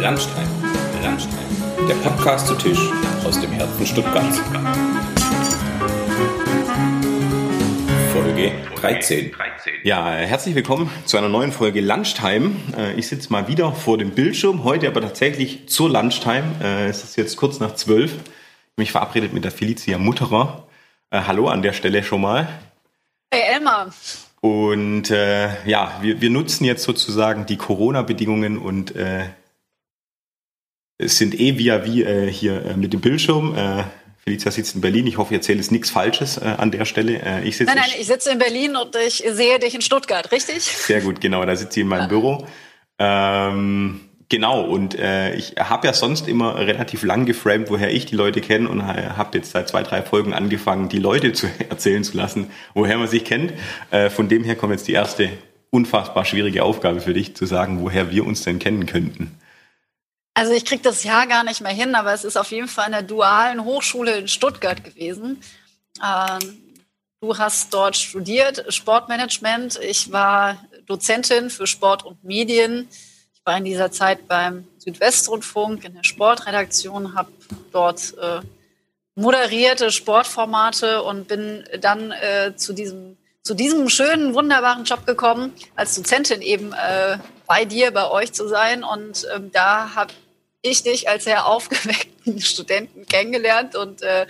Landstein, Landstein, der Podcast zu Tisch aus dem Herzen Stuttgarts. Folge 13. Ja, herzlich willkommen zu einer neuen Folge Lunchtime. Äh, ich sitze mal wieder vor dem Bildschirm, heute aber tatsächlich zur Lunchtime. Äh, es ist jetzt kurz nach zwölf. Ich habe mich verabredet mit der Felicia Mutterer. Äh, hallo an der Stelle schon mal. Hey Elmar. Und äh, ja, wir, wir nutzen jetzt sozusagen die Corona-Bedingungen und äh, es sind eh via wie äh, hier äh, mit dem Bildschirm. Äh, Felicia sitzt in Berlin. Ich hoffe, ich erzähle jetzt nichts Falsches äh, an der Stelle. Äh, ich sitze nein, nein, ich sitze in Berlin und ich sehe dich in Stuttgart, richtig? Sehr gut, genau. Da sitze ich in meinem ja. Büro. Ähm, Genau, und äh, ich habe ja sonst immer relativ lang geframed, woher ich die Leute kenne und habe jetzt seit zwei, drei Folgen angefangen, die Leute zu erzählen zu lassen, woher man sich kennt. Äh, von dem her kommt jetzt die erste unfassbar schwierige Aufgabe für dich, zu sagen, woher wir uns denn kennen könnten. Also ich kriege das Jahr gar nicht mehr hin, aber es ist auf jeden Fall in der dualen Hochschule in Stuttgart gewesen. Ähm, du hast dort studiert, Sportmanagement. Ich war Dozentin für Sport und Medien war in dieser Zeit beim Südwestrundfunk in der Sportredaktion, habe dort äh, moderierte Sportformate und bin dann äh, zu diesem zu diesem schönen, wunderbaren Job gekommen, als Dozentin eben äh, bei dir, bei euch zu sein. Und ähm, da habe ich dich als sehr aufgeweckten Studenten kennengelernt. Und äh,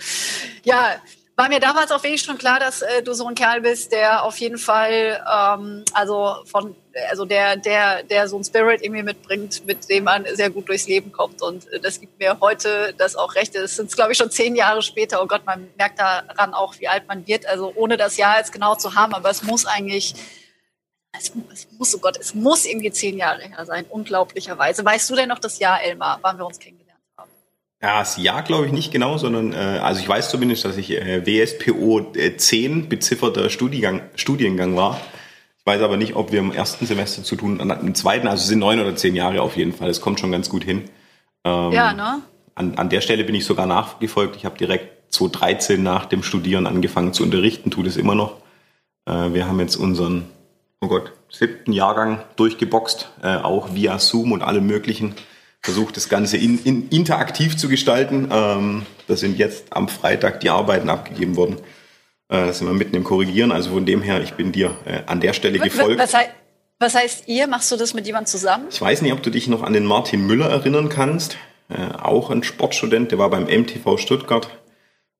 ja, war mir damals auf jeden Fall schon klar, dass äh, du so ein Kerl bist, der auf jeden Fall, ähm, also von, also der, der, der so ein Spirit irgendwie mitbringt, mit dem man sehr gut durchs Leben kommt. Und äh, das gibt mir heute das auch recht. Es sind, glaube ich, schon zehn Jahre später. Oh Gott, man merkt daran auch, wie alt man wird. Also ohne das Jahr jetzt genau zu haben, aber es muss eigentlich es, es, muss, oh Gott, es muss irgendwie zehn Jahre her sein, unglaublicherweise. Weißt du denn noch das Jahr, Elmar, wann wir uns kennengelernt ja, das Jahr glaube ich nicht genau, sondern äh, also ich weiß zumindest, dass ich äh, WSPO 10 äh, bezifferter Studiengang, Studiengang war. Ich weiß aber nicht, ob wir im ersten Semester zu tun hatten, im zweiten, also es sind neun oder zehn Jahre auf jeden Fall. Das kommt schon ganz gut hin. Ähm, ja, ne? An, an der Stelle bin ich sogar nachgefolgt. Ich habe direkt 2013 nach dem Studieren angefangen zu unterrichten, tut es immer noch. Äh, wir haben jetzt unseren, oh Gott, siebten Jahrgang durchgeboxt, äh, auch via Zoom und allem möglichen versucht, das Ganze in, in, interaktiv zu gestalten. Ähm, da sind jetzt am Freitag die Arbeiten abgegeben worden. Äh, da sind wir mitten im Korrigieren. Also von dem her, ich bin dir äh, an der Stelle gefolgt. Was, heißt, was heißt ihr? Machst du das mit jemand zusammen? Ich weiß nicht, ob du dich noch an den Martin Müller erinnern kannst. Äh, auch ein Sportstudent, der war beim MTV Stuttgart.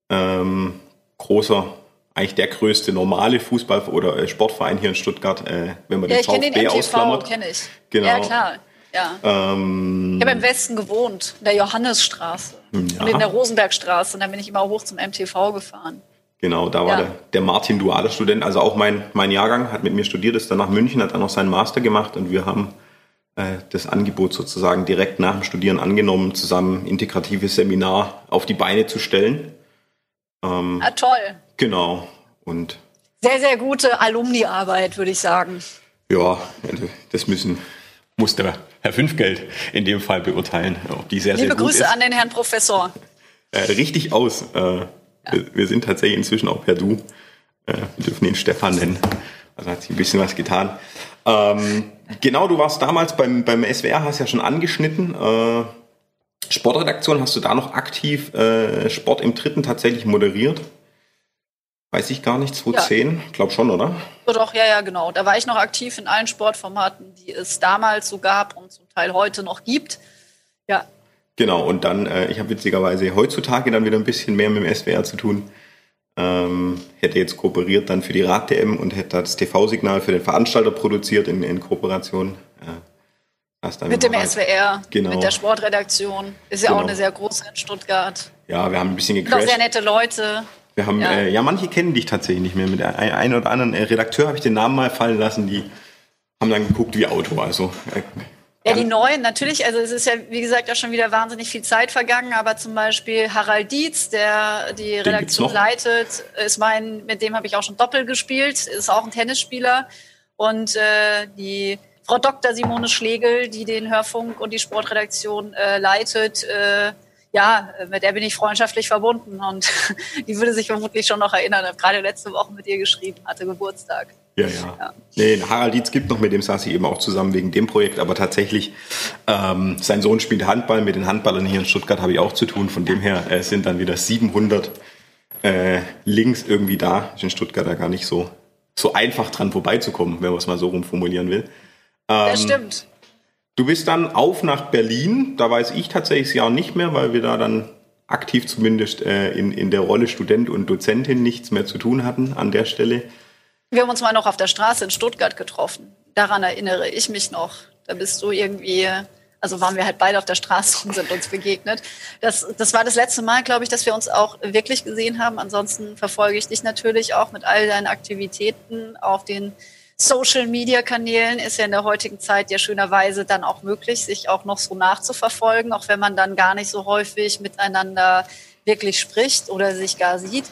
Ähm, großer, eigentlich der größte normale Fußball- oder äh, Sportverein hier in Stuttgart, äh, wenn man ja, den VfB den MTV, ausklammert. Kenn ich. Genau. Ja, klar. Ja. Ähm, ich habe im Westen gewohnt, in der Johannesstraße ja. und in der Rosenbergstraße. Und dann bin ich immer hoch zum MTV gefahren. Genau, da war ja. der, der, Martin duale Student, also auch mein, mein Jahrgang, hat mit mir studiert, ist dann nach München, hat dann noch seinen Master gemacht und wir haben äh, das Angebot sozusagen direkt nach dem Studieren angenommen, zusammen integratives Seminar auf die Beine zu stellen. Ähm, ah, toll. Genau. Und sehr, sehr gute Alumni-Arbeit, würde ich sagen. Ja, das müssen muss der Herr Fünfgeld in dem Fall beurteilen, ob die sehr, Liebe sehr gut Grüße ist. an den Herrn Professor. Äh, richtig aus. Äh, ja. wir, wir, sind tatsächlich inzwischen auch per Du. Äh, wir dürfen ihn Stefan nennen. Also hat sich ein bisschen was getan. Ähm, genau, du warst damals beim, beim SWR, hast ja schon angeschnitten. Äh, Sportredaktion, hast du da noch aktiv äh, Sport im Dritten tatsächlich moderiert? Weiß ich gar nicht, 2010? Ja. Glaub schon, oder? Doch, ja, ja, genau. Da war ich noch aktiv in allen Sportformaten, die es damals so gab und zum Teil heute noch gibt. Ja. Genau, und dann, äh, ich habe witzigerweise heutzutage dann wieder ein bisschen mehr mit dem SWR zu tun. Ähm, hätte jetzt kooperiert dann für die Rad-DM und hätte das TV-Signal für den Veranstalter produziert in, in Kooperation. Äh, mit dem halt, SWR, genau. mit der Sportredaktion. Ist ja genau. auch eine sehr große in Stuttgart. Ja, wir haben ein bisschen gecrashed. Noch sehr nette Leute. Wir haben, ja. Äh, ja, manche kennen dich tatsächlich nicht mehr. Mit einem oder anderen äh, Redakteur habe ich den Namen mal fallen lassen, die haben dann geguckt wie Auto. Also, äh, ja, die neuen, natürlich. Also es ist ja, wie gesagt, auch schon wieder wahnsinnig viel Zeit vergangen. Aber zum Beispiel Harald Dietz, der die Redaktion leitet, ist mein, mit dem habe ich auch schon Doppel gespielt, ist auch ein Tennisspieler. Und äh, die Frau Dr. Simone Schlegel, die den Hörfunk und die Sportredaktion äh, leitet, äh, ja, mit der bin ich freundschaftlich verbunden und die würde sich vermutlich schon noch erinnern. Ich habe gerade letzte Woche mit ihr geschrieben, hatte Geburtstag. Ja, ja. ja. Nee, Harald Dietz gibt noch mit dem Sassi eben auch zusammen wegen dem Projekt, aber tatsächlich, ähm, sein Sohn spielt Handball, mit den Handballern hier in Stuttgart habe ich auch zu tun. Von dem her äh, sind dann wieder 700 äh, Links irgendwie da. Ist in Stuttgart da gar nicht so, so einfach dran vorbeizukommen, wenn man es mal so rumformulieren will. Ähm, das stimmt. Du bist dann auf nach Berlin. Da weiß ich tatsächlich das Jahr nicht mehr, weil wir da dann aktiv zumindest äh, in, in der Rolle Student und Dozentin nichts mehr zu tun hatten an der Stelle. Wir haben uns mal noch auf der Straße in Stuttgart getroffen. Daran erinnere ich mich noch. Da bist du irgendwie, also waren wir halt beide auf der Straße und sind uns begegnet. Das, das war das letzte Mal, glaube ich, dass wir uns auch wirklich gesehen haben. Ansonsten verfolge ich dich natürlich auch mit all deinen Aktivitäten auf den Social-Media-Kanälen ist ja in der heutigen Zeit ja schönerweise dann auch möglich, sich auch noch so nachzuverfolgen, auch wenn man dann gar nicht so häufig miteinander wirklich spricht oder sich gar sieht.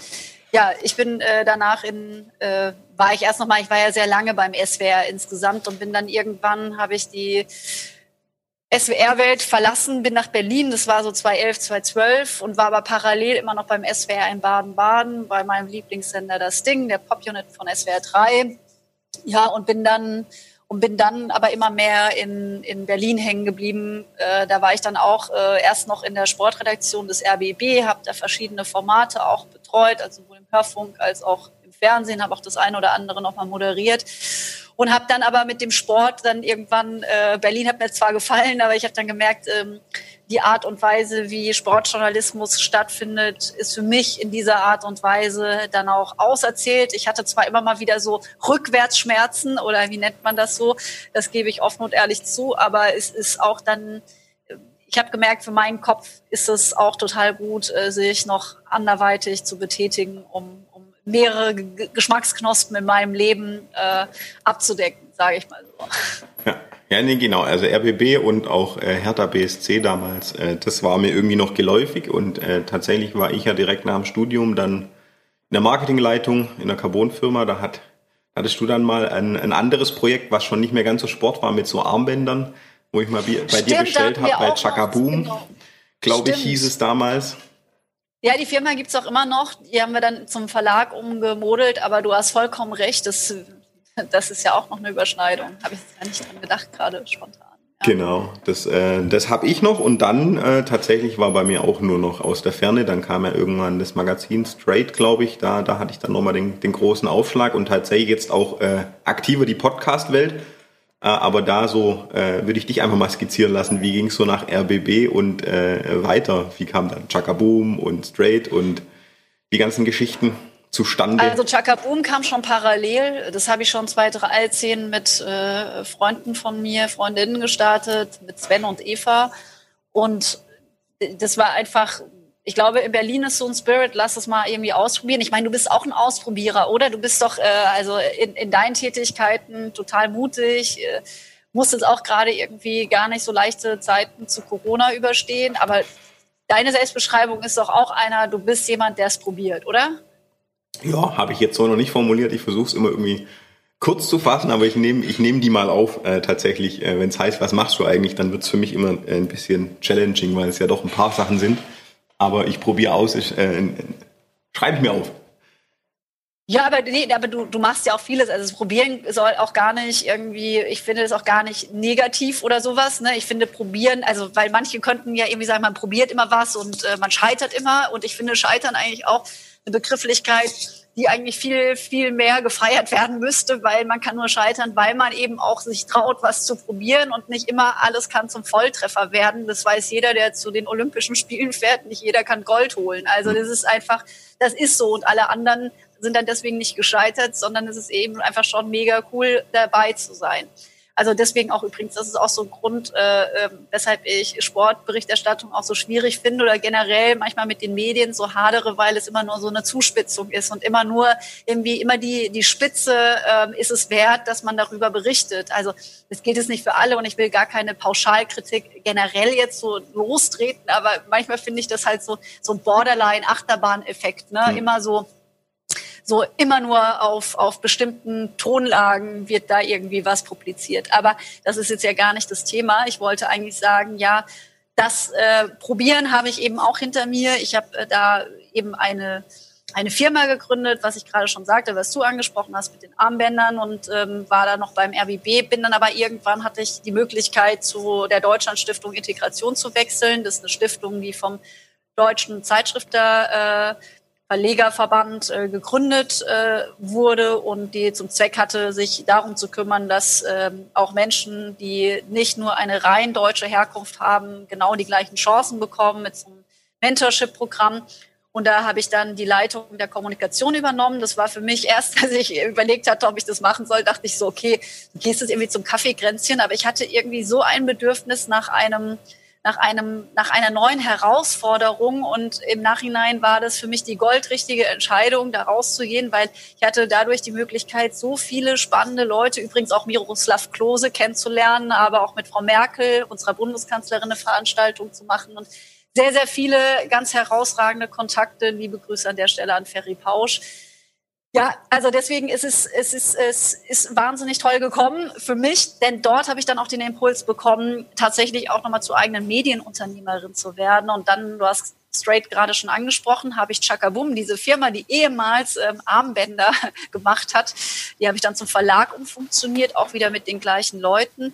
Ja, ich bin äh, danach in, äh, war ich erst noch mal, ich war ja sehr lange beim SWR insgesamt und bin dann irgendwann, habe ich die SWR-Welt verlassen, bin nach Berlin, das war so 2011, 2012 und war aber parallel immer noch beim SWR in Baden-Baden, bei meinem Lieblingssender Das Ding, der Pop-Unit von SWR 3 ja, und bin dann und bin dann aber immer mehr in, in Berlin hängen geblieben. Äh, da war ich dann auch äh, erst noch in der Sportredaktion des RBB, habe da verschiedene Formate auch betreut, also sowohl im Hörfunk als auch im Fernsehen, habe auch das eine oder andere nochmal moderiert und habe dann aber mit dem Sport dann irgendwann, äh, Berlin hat mir zwar gefallen, aber ich habe dann gemerkt, ähm, die Art und Weise, wie Sportjournalismus stattfindet, ist für mich in dieser Art und Weise dann auch auserzählt. Ich hatte zwar immer mal wieder so Rückwärtsschmerzen oder wie nennt man das so, das gebe ich offen und ehrlich zu, aber es ist auch dann, ich habe gemerkt, für meinen Kopf ist es auch total gut, äh, sich noch anderweitig zu betätigen, um, mehrere Geschmacksknospen in meinem Leben äh, abzudecken, sage ich mal so. Ja. Ja, nee, genau. Also RBB und auch äh, Hertha BSC damals, äh, das war mir irgendwie noch geläufig und äh, tatsächlich war ich ja direkt nach dem Studium dann in der Marketingleitung in der Carbon-Firma. Da hat, hattest du dann mal ein, ein anderes Projekt, was schon nicht mehr ganz so Sport war, mit so Armbändern, wo ich mal bei Stimmt, dir bestellt habe, bei Chaka Boom, genau. glaube ich, hieß es damals. Ja, die Firma gibt's auch immer noch. Die haben wir dann zum Verlag umgemodelt, aber du hast vollkommen recht. Das das ist ja auch noch eine Überschneidung. Habe ich jetzt gar nicht dran gedacht, gerade spontan. Genau, das, äh, das habe ich noch und dann äh, tatsächlich war bei mir auch nur noch aus der Ferne. Dann kam ja irgendwann das Magazin Straight, glaube ich. Da, da hatte ich dann nochmal den, den großen Aufschlag und tatsächlich jetzt auch äh, aktiver die Podcast-Welt. Äh, aber da so äh, würde ich dich einfach mal skizzieren lassen. Wie ging es so nach RBB und äh, weiter? Wie kam dann Chaka Boom und Straight und die ganzen Geschichten? zustande? Also Chaka Boom kam schon parallel. Das habe ich schon zwei, drei Szenen mit äh, Freunden von mir, Freundinnen gestartet, mit Sven und Eva. Und das war einfach, ich glaube, in Berlin ist so ein Spirit, lass es mal irgendwie ausprobieren. Ich meine, du bist auch ein Ausprobierer, oder? Du bist doch äh, also in, in deinen Tätigkeiten total mutig. Äh, musstest auch gerade irgendwie gar nicht so leichte Zeiten zu Corona überstehen. Aber deine Selbstbeschreibung ist doch auch einer, du bist jemand, der es probiert, oder? Ja, habe ich jetzt so noch nicht formuliert. Ich versuche es immer irgendwie kurz zu fassen, aber ich nehme ich nehm die mal auf äh, tatsächlich. Äh, Wenn es heißt, was machst du eigentlich, dann wird es für mich immer ein bisschen challenging, weil es ja doch ein paar Sachen sind. Aber ich probiere aus, ich, äh, schreibe ich mir auf. Ja, aber nee, aber du, du machst ja auch vieles. Also das Probieren soll auch gar nicht irgendwie, ich finde das auch gar nicht negativ oder sowas. Ne? Ich finde Probieren, also weil manche könnten ja irgendwie sagen, man probiert immer was und äh, man scheitert immer. Und ich finde Scheitern eigentlich auch eine Begrifflichkeit, die eigentlich viel, viel mehr gefeiert werden müsste, weil man kann nur scheitern, weil man eben auch sich traut, was zu probieren und nicht immer alles kann zum Volltreffer werden. Das weiß jeder, der zu den Olympischen Spielen fährt. Nicht jeder kann Gold holen. Also das ist einfach, das ist so und alle anderen sind dann deswegen nicht gescheitert, sondern es ist eben einfach schon mega cool, dabei zu sein. Also deswegen auch übrigens, das ist auch so ein Grund, äh, äh, weshalb ich Sportberichterstattung auch so schwierig finde oder generell manchmal mit den Medien so hadere, weil es immer nur so eine Zuspitzung ist und immer nur irgendwie immer die die Spitze äh, ist es wert, dass man darüber berichtet. Also das gilt es nicht für alle und ich will gar keine Pauschalkritik generell jetzt so lostreten, aber manchmal finde ich das halt so so ein Borderline-Achterbahn-Effekt, ne? Mhm. Immer so so immer nur auf, auf bestimmten Tonlagen wird da irgendwie was publiziert. Aber das ist jetzt ja gar nicht das Thema. Ich wollte eigentlich sagen, ja, das äh, Probieren habe ich eben auch hinter mir. Ich habe äh, da eben eine eine Firma gegründet, was ich gerade schon sagte, was du angesprochen hast mit den Armbändern und ähm, war da noch beim RBB, bin dann aber irgendwann hatte ich die Möglichkeit zu der Deutschland Stiftung Integration zu wechseln. Das ist eine Stiftung, die vom deutschen Zeitschrifter äh, Verlegerverband äh, gegründet äh, wurde und die zum Zweck hatte, sich darum zu kümmern, dass äh, auch Menschen, die nicht nur eine rein deutsche Herkunft haben, genau die gleichen Chancen bekommen mit so einem Mentorship-Programm. Und da habe ich dann die Leitung der Kommunikation übernommen. Das war für mich erst, als ich überlegt hatte, ob ich das machen soll, dachte ich so, okay, du gehst jetzt irgendwie zum Kaffeekränzchen. Aber ich hatte irgendwie so ein Bedürfnis nach einem, nach einem, nach einer neuen Herausforderung. Und im Nachhinein war das für mich die goldrichtige Entscheidung, da rauszugehen, weil ich hatte dadurch die Möglichkeit, so viele spannende Leute, übrigens auch Miroslav Klose kennenzulernen, aber auch mit Frau Merkel, unserer Bundeskanzlerin, eine Veranstaltung zu machen. Und sehr, sehr viele ganz herausragende Kontakte. Liebe Grüße an der Stelle an Ferry Pausch. Ja, also deswegen ist es, es ist, es ist wahnsinnig toll gekommen für mich, denn dort habe ich dann auch den Impuls bekommen, tatsächlich auch nochmal zur eigenen Medienunternehmerin zu werden. Und dann, du hast Straight gerade schon angesprochen, habe ich Chakabum, diese Firma, die ehemals ähm, Armbänder gemacht hat, die habe ich dann zum Verlag umfunktioniert, auch wieder mit den gleichen Leuten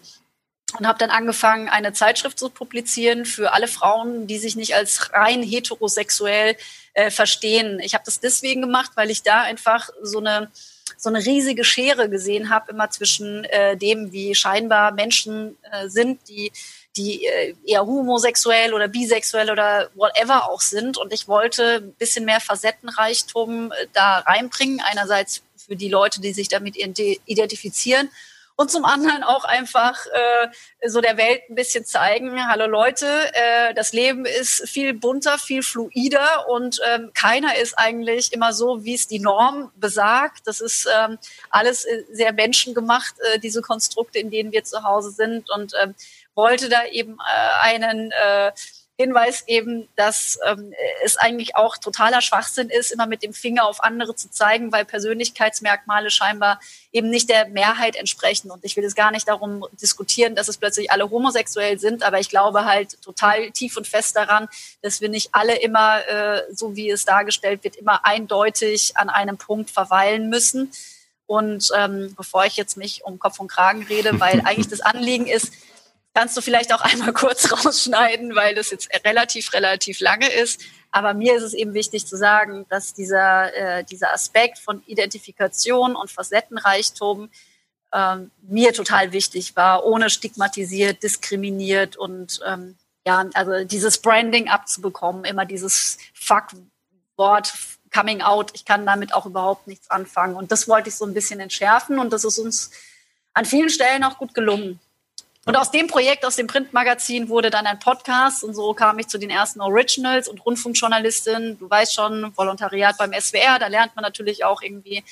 und habe dann angefangen, eine Zeitschrift zu publizieren für alle Frauen, die sich nicht als rein heterosexuell äh, verstehen. Ich habe das deswegen gemacht, weil ich da einfach so eine so eine riesige Schere gesehen habe immer zwischen äh, dem, wie scheinbar Menschen äh, sind, die die äh, eher homosexuell oder bisexuell oder whatever auch sind. Und ich wollte ein bisschen mehr Facettenreichtum äh, da reinbringen. Einerseits für die Leute, die sich damit identifizieren und zum anderen auch einfach äh, so der Welt ein bisschen zeigen, hallo Leute, äh, das Leben ist viel bunter, viel fluider und ähm, keiner ist eigentlich immer so, wie es die Norm besagt. Das ist ähm, alles äh, sehr menschengemacht, äh, diese Konstrukte, in denen wir zu Hause sind und ähm, wollte da eben äh, einen äh, Hinweis geben, dass ähm, es eigentlich auch totaler Schwachsinn ist, immer mit dem Finger auf andere zu zeigen, weil Persönlichkeitsmerkmale scheinbar eben nicht der Mehrheit entsprechen. Und ich will es gar nicht darum diskutieren, dass es plötzlich alle homosexuell sind, aber ich glaube halt total tief und fest daran, dass wir nicht alle immer, äh, so wie es dargestellt wird, immer eindeutig an einem Punkt verweilen müssen. Und ähm, bevor ich jetzt mich um Kopf und Kragen rede, weil eigentlich das Anliegen ist, kannst du vielleicht auch einmal kurz rausschneiden, weil das jetzt relativ, relativ lange ist. Aber mir ist es eben wichtig zu sagen, dass dieser, äh, dieser Aspekt von Identifikation und Facettenreichtum ähm, mir total wichtig war, ohne stigmatisiert, diskriminiert und ähm, ja, also dieses Branding abzubekommen, immer dieses Fuck-Wort Coming Out, ich kann damit auch überhaupt nichts anfangen. Und das wollte ich so ein bisschen entschärfen und das ist uns an vielen Stellen auch gut gelungen. Und aus dem Projekt, aus dem Printmagazin wurde dann ein Podcast und so kam ich zu den ersten Originals und Rundfunkjournalistin. Du weißt schon, Volontariat beim SWR, da lernt man natürlich auch irgendwie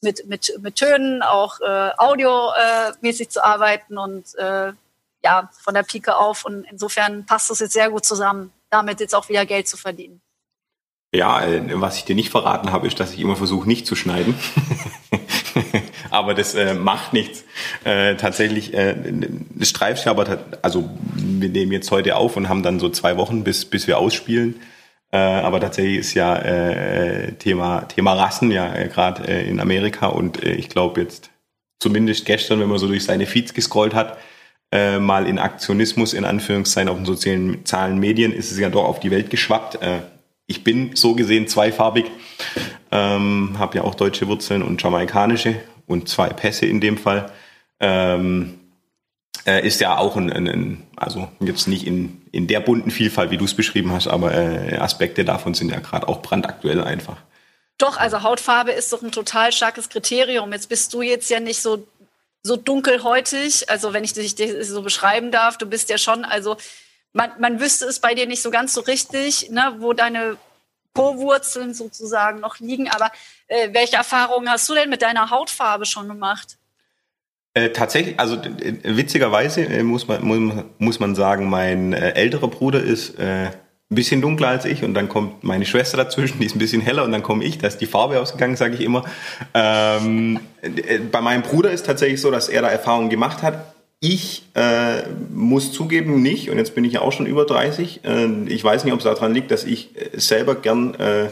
mit, mit, mit Tönen, auch äh, audiomäßig äh, zu arbeiten und äh, ja, von der Pike auf. Und insofern passt das jetzt sehr gut zusammen, damit jetzt auch wieder Geld zu verdienen. Ja, äh, was ich dir nicht verraten habe, ist, dass ich immer versuche, nicht zu schneiden. aber das äh, macht nichts. Äh, tatsächlich, äh, aber, also wir nehmen jetzt heute auf und haben dann so zwei Wochen, bis, bis wir ausspielen. Äh, aber tatsächlich ist ja äh, Thema, Thema Rassen ja äh, gerade äh, in Amerika und äh, ich glaube jetzt zumindest gestern, wenn man so durch seine Feeds gescrollt hat, äh, mal in Aktionismus in Anführungszeichen auf den sozialen Zahlen Medien ist es ja doch auf die Welt geschwappt. Äh, ich bin so gesehen zweifarbig, ähm, habe ja auch deutsche Wurzeln und jamaikanische und zwei Pässe in dem Fall. Ähm, äh, ist ja auch ein, ein, ein, also jetzt nicht in, in der bunten Vielfalt, wie du es beschrieben hast, aber äh, Aspekte davon sind ja gerade auch brandaktuell einfach. Doch, also Hautfarbe ist doch ein total starkes Kriterium. Jetzt bist du jetzt ja nicht so, so dunkelhäutig, also wenn ich dich so beschreiben darf, du bist ja schon, also man, man wüsste es bei dir nicht so ganz so richtig, ne, wo deine Po-Wurzeln sozusagen noch liegen. Aber äh, welche Erfahrungen hast du denn mit deiner Hautfarbe schon gemacht? Äh, tatsächlich, also äh, witzigerweise äh, muss, man, muss, muss man sagen, mein äh, älterer Bruder ist äh, ein bisschen dunkler als ich und dann kommt meine Schwester dazwischen, die ist ein bisschen heller und dann komme ich, da ist die Farbe ausgegangen, sage ich immer. Ähm, bei meinem Bruder ist tatsächlich so, dass er da Erfahrungen gemacht hat ich äh, muss zugeben, nicht, und jetzt bin ich ja auch schon über 30. Äh, ich weiß nicht, ob es daran liegt, dass ich äh, selber gern äh,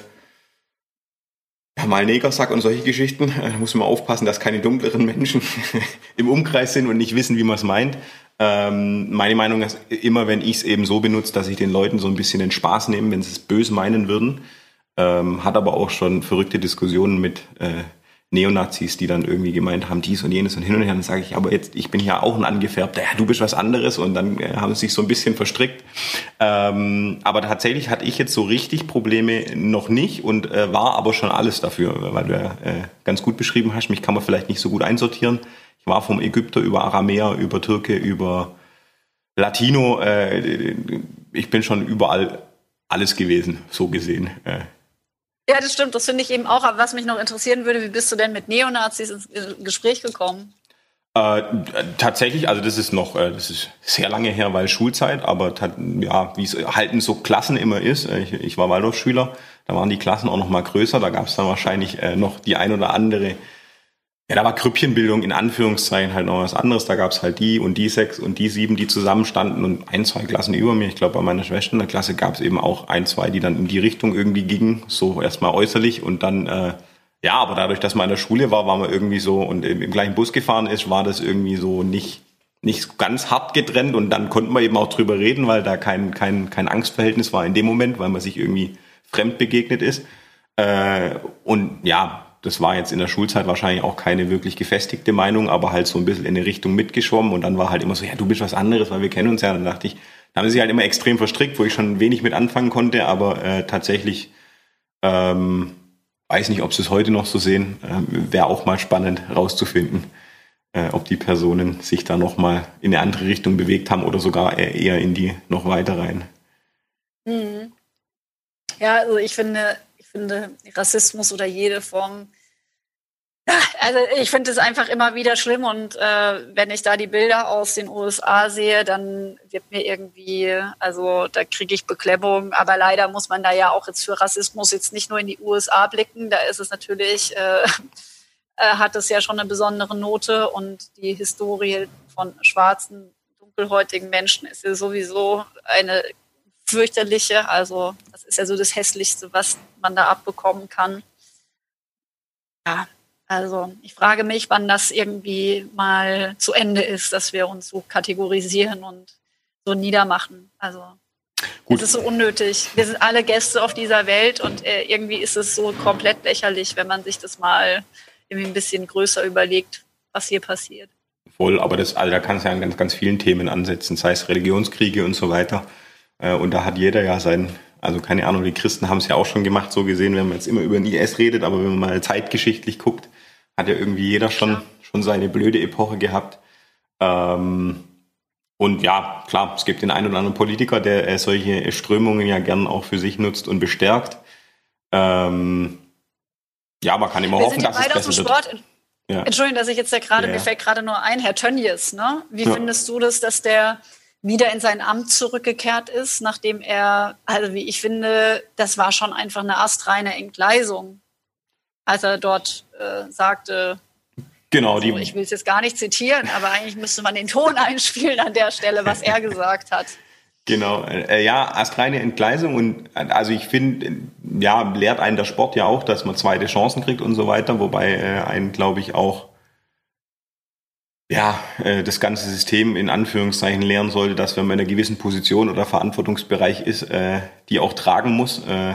mal Negersack und solche Geschichten. Da muss man aufpassen, dass keine dunkleren Menschen im Umkreis sind und nicht wissen, wie man es meint. Ähm, meine Meinung ist immer, wenn ich es eben so benutze, dass ich den Leuten so ein bisschen den Spaß nehme, wenn sie es böse meinen würden. Ähm, hat aber auch schon verrückte Diskussionen mit äh, Neonazis, die dann irgendwie gemeint haben, dies und jenes und hin und her. Dann sage ich, aber jetzt, ich bin ja auch ein Angefärbter, ja, du bist was anderes und dann äh, haben sie sich so ein bisschen verstrickt. Ähm, aber tatsächlich hatte ich jetzt so richtig Probleme noch nicht und äh, war aber schon alles dafür, weil du ja äh, ganz gut beschrieben hast, mich kann man vielleicht nicht so gut einsortieren. Ich war vom Ägypter über Aramäer, über Türke, über Latino, äh, ich bin schon überall alles gewesen, so gesehen. Äh, ja, das stimmt. Das finde ich eben auch. Aber was mich noch interessieren würde, wie bist du denn mit Neonazis ins Gespräch gekommen? Äh, tatsächlich, also das ist noch, äh, das ist sehr lange her, weil Schulzeit, aber ja, wie es halt in so Klassen immer ist. Äh, ich, ich war Waldorfschüler, da waren die Klassen auch noch mal größer, da gab es dann wahrscheinlich äh, noch die ein oder andere ja, da war Krüppchenbildung in Anführungszeichen halt noch was anderes. Da gab es halt die und die sechs und die sieben, die zusammenstanden und ein, zwei Klassen über mir. Ich glaube, bei meiner Schwester in der Klasse gab es eben auch ein, zwei, die dann in die Richtung irgendwie gingen. So erstmal äußerlich und dann, äh, ja, aber dadurch, dass man in der Schule war, war man irgendwie so und im, im gleichen Bus gefahren ist, war das irgendwie so nicht, nicht ganz hart getrennt und dann konnte man eben auch drüber reden, weil da kein, kein, kein Angstverhältnis war in dem Moment, weil man sich irgendwie fremd begegnet ist. Äh, und ja, das war jetzt in der Schulzeit wahrscheinlich auch keine wirklich gefestigte Meinung, aber halt so ein bisschen in eine Richtung mitgeschwommen und dann war halt immer so, ja, du bist was anderes, weil wir kennen uns ja. Dann dachte ich, da haben sie halt immer extrem verstrickt, wo ich schon wenig mit anfangen konnte, aber äh, tatsächlich ähm, weiß nicht, ob sie es heute noch so sehen. Äh, Wäre auch mal spannend rauszufinden, äh, ob die Personen sich da noch mal in eine andere Richtung bewegt haben oder sogar eher in die noch weiter rein. Mhm. Ja, also ich finde, finde, Rassismus oder jede Form. Also ich finde es einfach immer wieder schlimm und äh, wenn ich da die Bilder aus den USA sehe, dann wird mir irgendwie, also da kriege ich Beklemmung. Aber leider muss man da ja auch jetzt für Rassismus jetzt nicht nur in die USA blicken. Da ist es natürlich, äh, äh, hat es ja schon eine besondere Note und die Historie von schwarzen, dunkelhäutigen Menschen ist ja sowieso eine fürchterliche. Also das ist ja so das Hässlichste, was man da abbekommen kann. Ja, also ich frage mich, wann das irgendwie mal zu Ende ist, dass wir uns so kategorisieren und so niedermachen. Also Gut. es ist so unnötig. Wir sind alle Gäste auf dieser Welt und äh, irgendwie ist es so komplett lächerlich, wenn man sich das mal irgendwie ein bisschen größer überlegt, was hier passiert. Voll, aber das, also da kann es ja an ganz, ganz vielen Themen ansetzen, sei es Religionskriege und so weiter. Äh, und da hat jeder ja sein, also keine Ahnung, die Christen haben es ja auch schon gemacht, so gesehen, wenn man jetzt immer über den IS redet, aber wenn man mal zeitgeschichtlich guckt, hat ja irgendwie jeder schon, schon seine blöde Epoche gehabt. Ähm, und ja, klar, es gibt den einen oder anderen Politiker, der äh, solche Strömungen ja gern auch für sich nutzt und bestärkt. Ähm, ja, man kann immer Wir hoffen, dass es besser wird. Ja. Entschuldigung, dass ich jetzt ja gerade, ja. mir fällt gerade nur ein, Herr Tönnies, ne? Wie ja. findest du das, dass der wieder in sein Amt zurückgekehrt ist, nachdem er, also wie ich finde, das war schon einfach eine astreine Entgleisung, als er dort äh, sagte, Genau, also, die. Ich will es jetzt gar nicht zitieren, aber eigentlich müsste man den Ton einspielen an der Stelle, was er gesagt hat. Genau, äh, ja, astreine Entgleisung und also ich finde, ja, lehrt einen der Sport ja auch, dass man zweite Chancen kriegt und so weiter, wobei äh, einen, glaube ich, auch ja, äh, das ganze System in Anführungszeichen lernen sollte, dass wenn man in einer gewissen Position oder Verantwortungsbereich ist, äh, die auch tragen muss. Äh,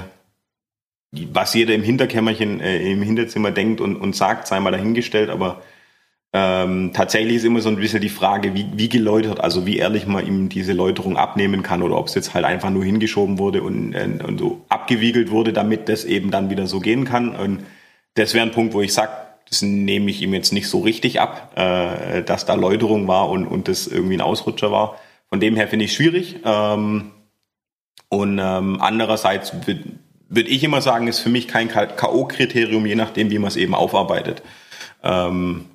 was jeder im Hinterkämmerchen, im Hinterzimmer denkt und, sagt, sei mal dahingestellt, aber ähm, tatsächlich ist immer so ein bisschen die Frage, wie, wie geläutert, also wie ehrlich man ihm diese Läuterung abnehmen kann oder ob es jetzt halt einfach nur hingeschoben wurde und, und so abgewiegelt wurde, damit das eben dann wieder so gehen kann. Und das wäre ein Punkt, wo ich sage, das nehme ich ihm jetzt nicht so richtig ab, äh, dass da Läuterung war und, und das irgendwie ein Ausrutscher war. Von dem her finde ich schwierig. Ähm, und ähm, andererseits würde würd ich immer sagen, ist für mich kein K.O.-Kriterium, je nachdem, wie man es eben aufarbeitet. Ähm,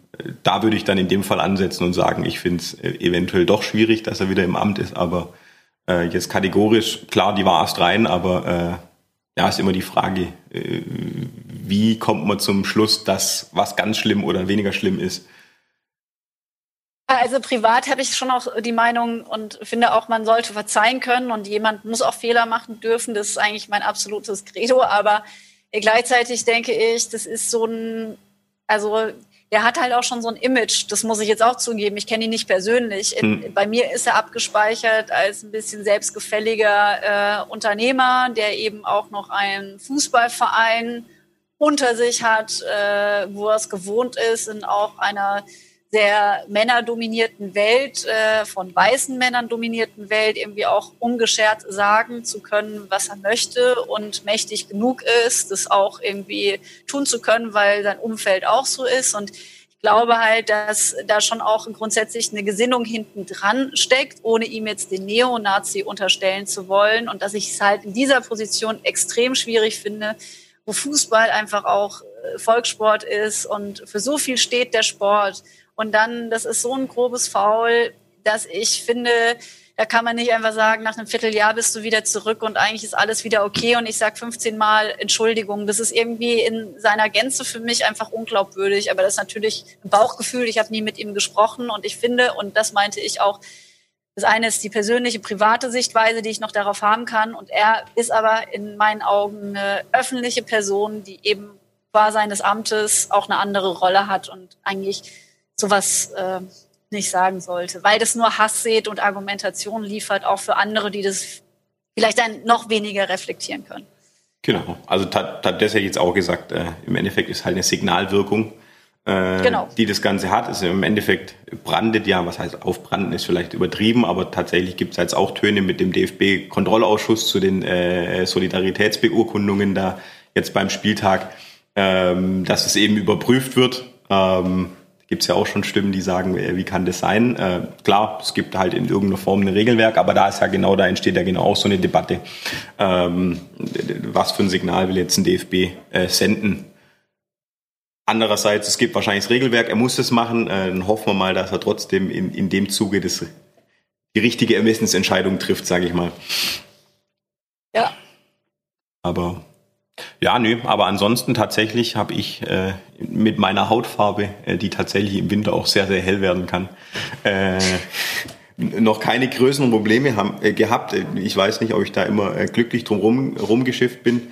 da würde ich dann in dem Fall ansetzen und sagen, ich finde es eventuell doch schwierig, dass er wieder im Amt ist, aber äh, jetzt kategorisch, klar, die war erst rein, aber äh, ja, ist immer die Frage, äh, wie kommt man zum Schluss, dass was ganz schlimm oder weniger schlimm ist. Also privat habe ich schon auch die Meinung und finde auch, man sollte verzeihen können und jemand muss auch Fehler machen dürfen. Das ist eigentlich mein absolutes Credo. Aber gleichzeitig denke ich, das ist so ein, also der hat halt auch schon so ein Image, das muss ich jetzt auch zugeben. Ich kenne ihn nicht persönlich. Hm. Bei mir ist er abgespeichert als ein bisschen selbstgefälliger äh, Unternehmer, der eben auch noch einen Fußballverein unter sich hat, äh, wo er es gewohnt ist, in auch einer sehr männerdominierten Welt, äh, von weißen Männern dominierten Welt, irgendwie auch ungeschert sagen zu können, was er möchte und mächtig genug ist, das auch irgendwie tun zu können, weil sein Umfeld auch so ist. Und ich glaube halt, dass da schon auch grundsätzlich eine Gesinnung hinten dran steckt, ohne ihm jetzt den Neonazi unterstellen zu wollen. Und dass ich es halt in dieser Position extrem schwierig finde, wo Fußball einfach auch äh, Volkssport ist und für so viel steht der Sport und dann, das ist so ein grobes Foul, dass ich finde, da kann man nicht einfach sagen, nach einem Vierteljahr bist du wieder zurück und eigentlich ist alles wieder okay und ich sage 15 Mal Entschuldigung. Das ist irgendwie in seiner Gänze für mich einfach unglaubwürdig. Aber das ist natürlich ein Bauchgefühl. Ich habe nie mit ihm gesprochen und ich finde, und das meinte ich auch, das eine ist die persönliche, private Sichtweise, die ich noch darauf haben kann. Und er ist aber in meinen Augen eine öffentliche Person, die eben qua seines Amtes auch eine andere Rolle hat und eigentlich sowas äh, nicht sagen sollte, weil das nur Hass sät und Argumentation liefert, auch für andere, die das vielleicht dann noch weniger reflektieren können. Genau, also Tad hätte ich jetzt auch gesagt, äh, im Endeffekt ist halt eine Signalwirkung, äh, genau. die das Ganze hat. Also im Endeffekt brandet ja, was heißt aufbranden ist vielleicht übertrieben, aber tatsächlich gibt es jetzt auch Töne mit dem DFB-Kontrollausschuss zu den äh, Solidaritätsbeurkundungen da jetzt beim Spieltag, ähm, dass es eben überprüft wird. Ähm, gibt es ja auch schon Stimmen, die sagen, äh, wie kann das sein? Äh, klar, es gibt halt in irgendeiner Form ein Regelwerk, aber da ist ja genau, da entsteht ja genau auch so eine Debatte. Ähm, was für ein Signal will jetzt ein DFB äh, senden? Andererseits, es gibt wahrscheinlich das Regelwerk, er muss es machen, äh, dann hoffen wir mal, dass er trotzdem in, in dem Zuge das, die richtige Ermessensentscheidung trifft, sage ich mal. Ja. Aber ja, nö, aber ansonsten tatsächlich habe ich äh, mit meiner Hautfarbe, äh, die tatsächlich im Winter auch sehr, sehr hell werden kann, äh, noch keine größeren Probleme haben, äh, gehabt. Ich weiß nicht, ob ich da immer äh, glücklich drum rum, rumgeschifft bin.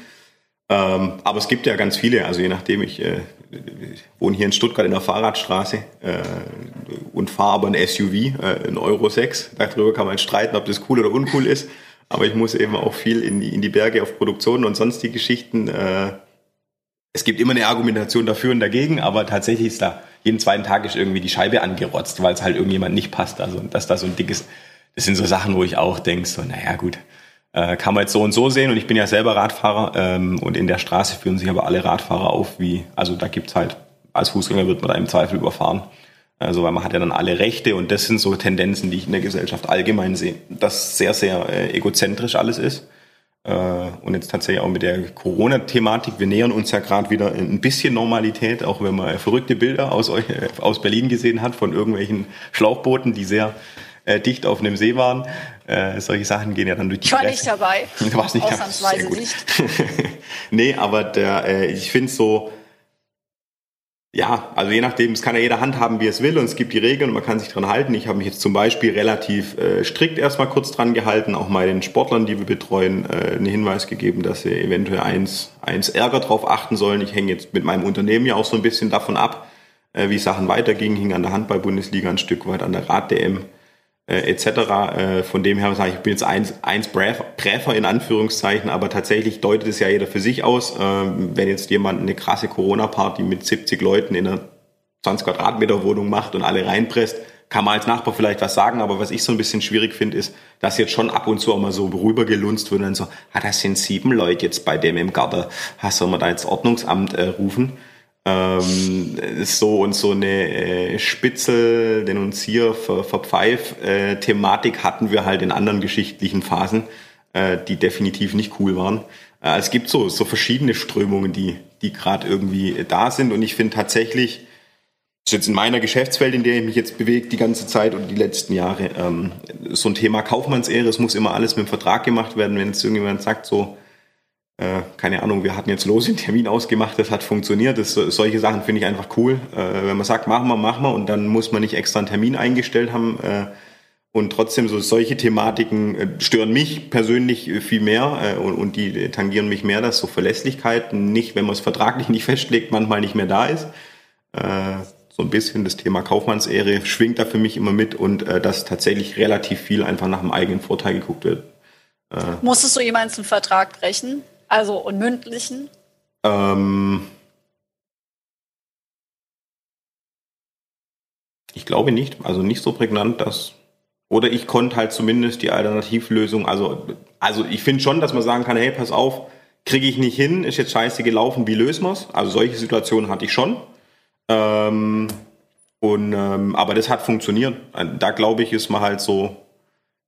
Ähm, aber es gibt ja ganz viele, also je nachdem, ich wohne hier in Stuttgart in der Fahrradstraße äh, und fahre aber ein SUV, äh, ein Euro 6. Darüber kann man streiten, ob das cool oder uncool ist. Aber ich muss eben auch viel in die, in die Berge auf Produktionen und sonstige Geschichten. Äh, es gibt immer eine Argumentation dafür und dagegen, aber tatsächlich ist da jeden zweiten Tag ist irgendwie die Scheibe angerotzt, weil es halt irgendjemand nicht passt. Also dass da so ein dickes, das sind so Sachen, wo ich auch denke, so, naja gut, äh, kann man jetzt so und so sehen. Und ich bin ja selber Radfahrer ähm, und in der Straße führen sich aber alle Radfahrer auf, wie, also da gibt's halt, als Fußgänger wird man da im Zweifel überfahren. Also weil man hat ja dann alle Rechte und das sind so Tendenzen, die ich in der Gesellschaft allgemein sehe, dass sehr, sehr äh, egozentrisch alles ist. Äh, und jetzt tatsächlich auch mit der Corona-Thematik, wir nähern uns ja gerade wieder ein bisschen Normalität, auch wenn man verrückte Bilder aus, äh, aus Berlin gesehen hat von irgendwelchen Schlauchbooten, die sehr äh, dicht auf einem See waren. Äh, solche Sachen gehen ja dann durch die Ich war Presse. nicht dabei. Du warst nicht Ausnahmsweise nicht. nee, aber der, äh, ich finde so, ja, also je nachdem, es kann ja jeder handhaben, wie es will und es gibt die Regeln und man kann sich dran halten. Ich habe mich jetzt zum Beispiel relativ äh, strikt erstmal kurz dran gehalten, auch mal den Sportlern, die wir betreuen, äh, einen Hinweis gegeben, dass sie eventuell eins, eins Ärger drauf achten sollen. Ich hänge jetzt mit meinem Unternehmen ja auch so ein bisschen davon ab, äh, wie Sachen weitergingen, hing an der Handball-Bundesliga ein Stück weit, an der Rad-DM äh, etc. Äh, von dem her sage ich, ich bin jetzt eins, eins Präfer in Anführungszeichen, aber tatsächlich deutet es ja jeder für sich aus. Äh, wenn jetzt jemand eine krasse Corona-Party mit 70 Leuten in einer 20 Quadratmeter Wohnung macht und alle reinpresst, kann man als Nachbar vielleicht was sagen, aber was ich so ein bisschen schwierig finde, ist, dass jetzt schon ab und zu auch mal so rübergelunzt wird und dann so, ah, das sind sieben Leute jetzt bei dem im Garten, hast soll man da jetzt Ordnungsamt äh, rufen? Ähm, so und so eine äh, Spitzel, Denunzier, Ver, Verpfeif-Thematik äh, hatten wir halt in anderen geschichtlichen Phasen, äh, die definitiv nicht cool waren. Äh, es gibt so, so verschiedene Strömungen, die, die gerade irgendwie da sind und ich finde tatsächlich, das ist jetzt in meiner Geschäftswelt, in der ich mich jetzt bewege die ganze Zeit und die letzten Jahre, ähm, so ein Thema Kaufmannsehre, es muss immer alles mit dem Vertrag gemacht werden, wenn jetzt irgendjemand sagt so, äh, keine Ahnung, wir hatten jetzt los den Termin ausgemacht, das hat funktioniert. Das, solche Sachen finde ich einfach cool. Äh, wenn man sagt, machen wir, machen wir und dann muss man nicht extra einen Termin eingestellt haben. Äh, und trotzdem so solche Thematiken äh, stören mich persönlich viel mehr äh, und, und, die tangieren mich mehr, dass so Verlässlichkeit nicht, wenn man es vertraglich nicht festlegt, manchmal nicht mehr da ist. Äh, so ein bisschen das Thema Kaufmannsehre schwingt da für mich immer mit und äh, dass tatsächlich relativ viel einfach nach dem eigenen Vorteil geguckt wird. Äh, Musstest du jemals einen Vertrag brechen? Also und mündlichen? Ähm, ich glaube nicht. Also nicht so prägnant, dass. Oder ich konnte halt zumindest die Alternativlösung, also, also ich finde schon, dass man sagen kann, hey, pass auf, kriege ich nicht hin, ist jetzt scheiße gelaufen, wie lösen wir es? Also solche Situationen hatte ich schon. Ähm, und, ähm, aber das hat funktioniert. Da glaube ich, ist man halt so,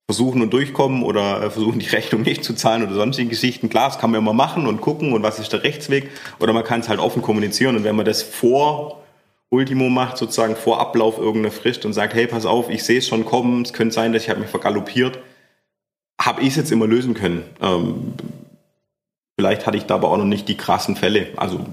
versuchen und durchkommen oder äh, versuchen die Rechnung nicht zu zahlen oder sonstige Geschichten. Klar, das kann man immer machen und gucken und was ist der Rechtsweg oder man kann es halt offen kommunizieren und wenn man das vor Ultimo macht, sozusagen vor Ablauf irgendeiner Frist und sagt, hey, pass auf, ich sehe es schon kommen, es könnte sein, dass ich habe mich vergaloppiert, habe ich es jetzt immer lösen können. Ähm, vielleicht hatte ich da aber auch noch nicht die krassen Fälle. Also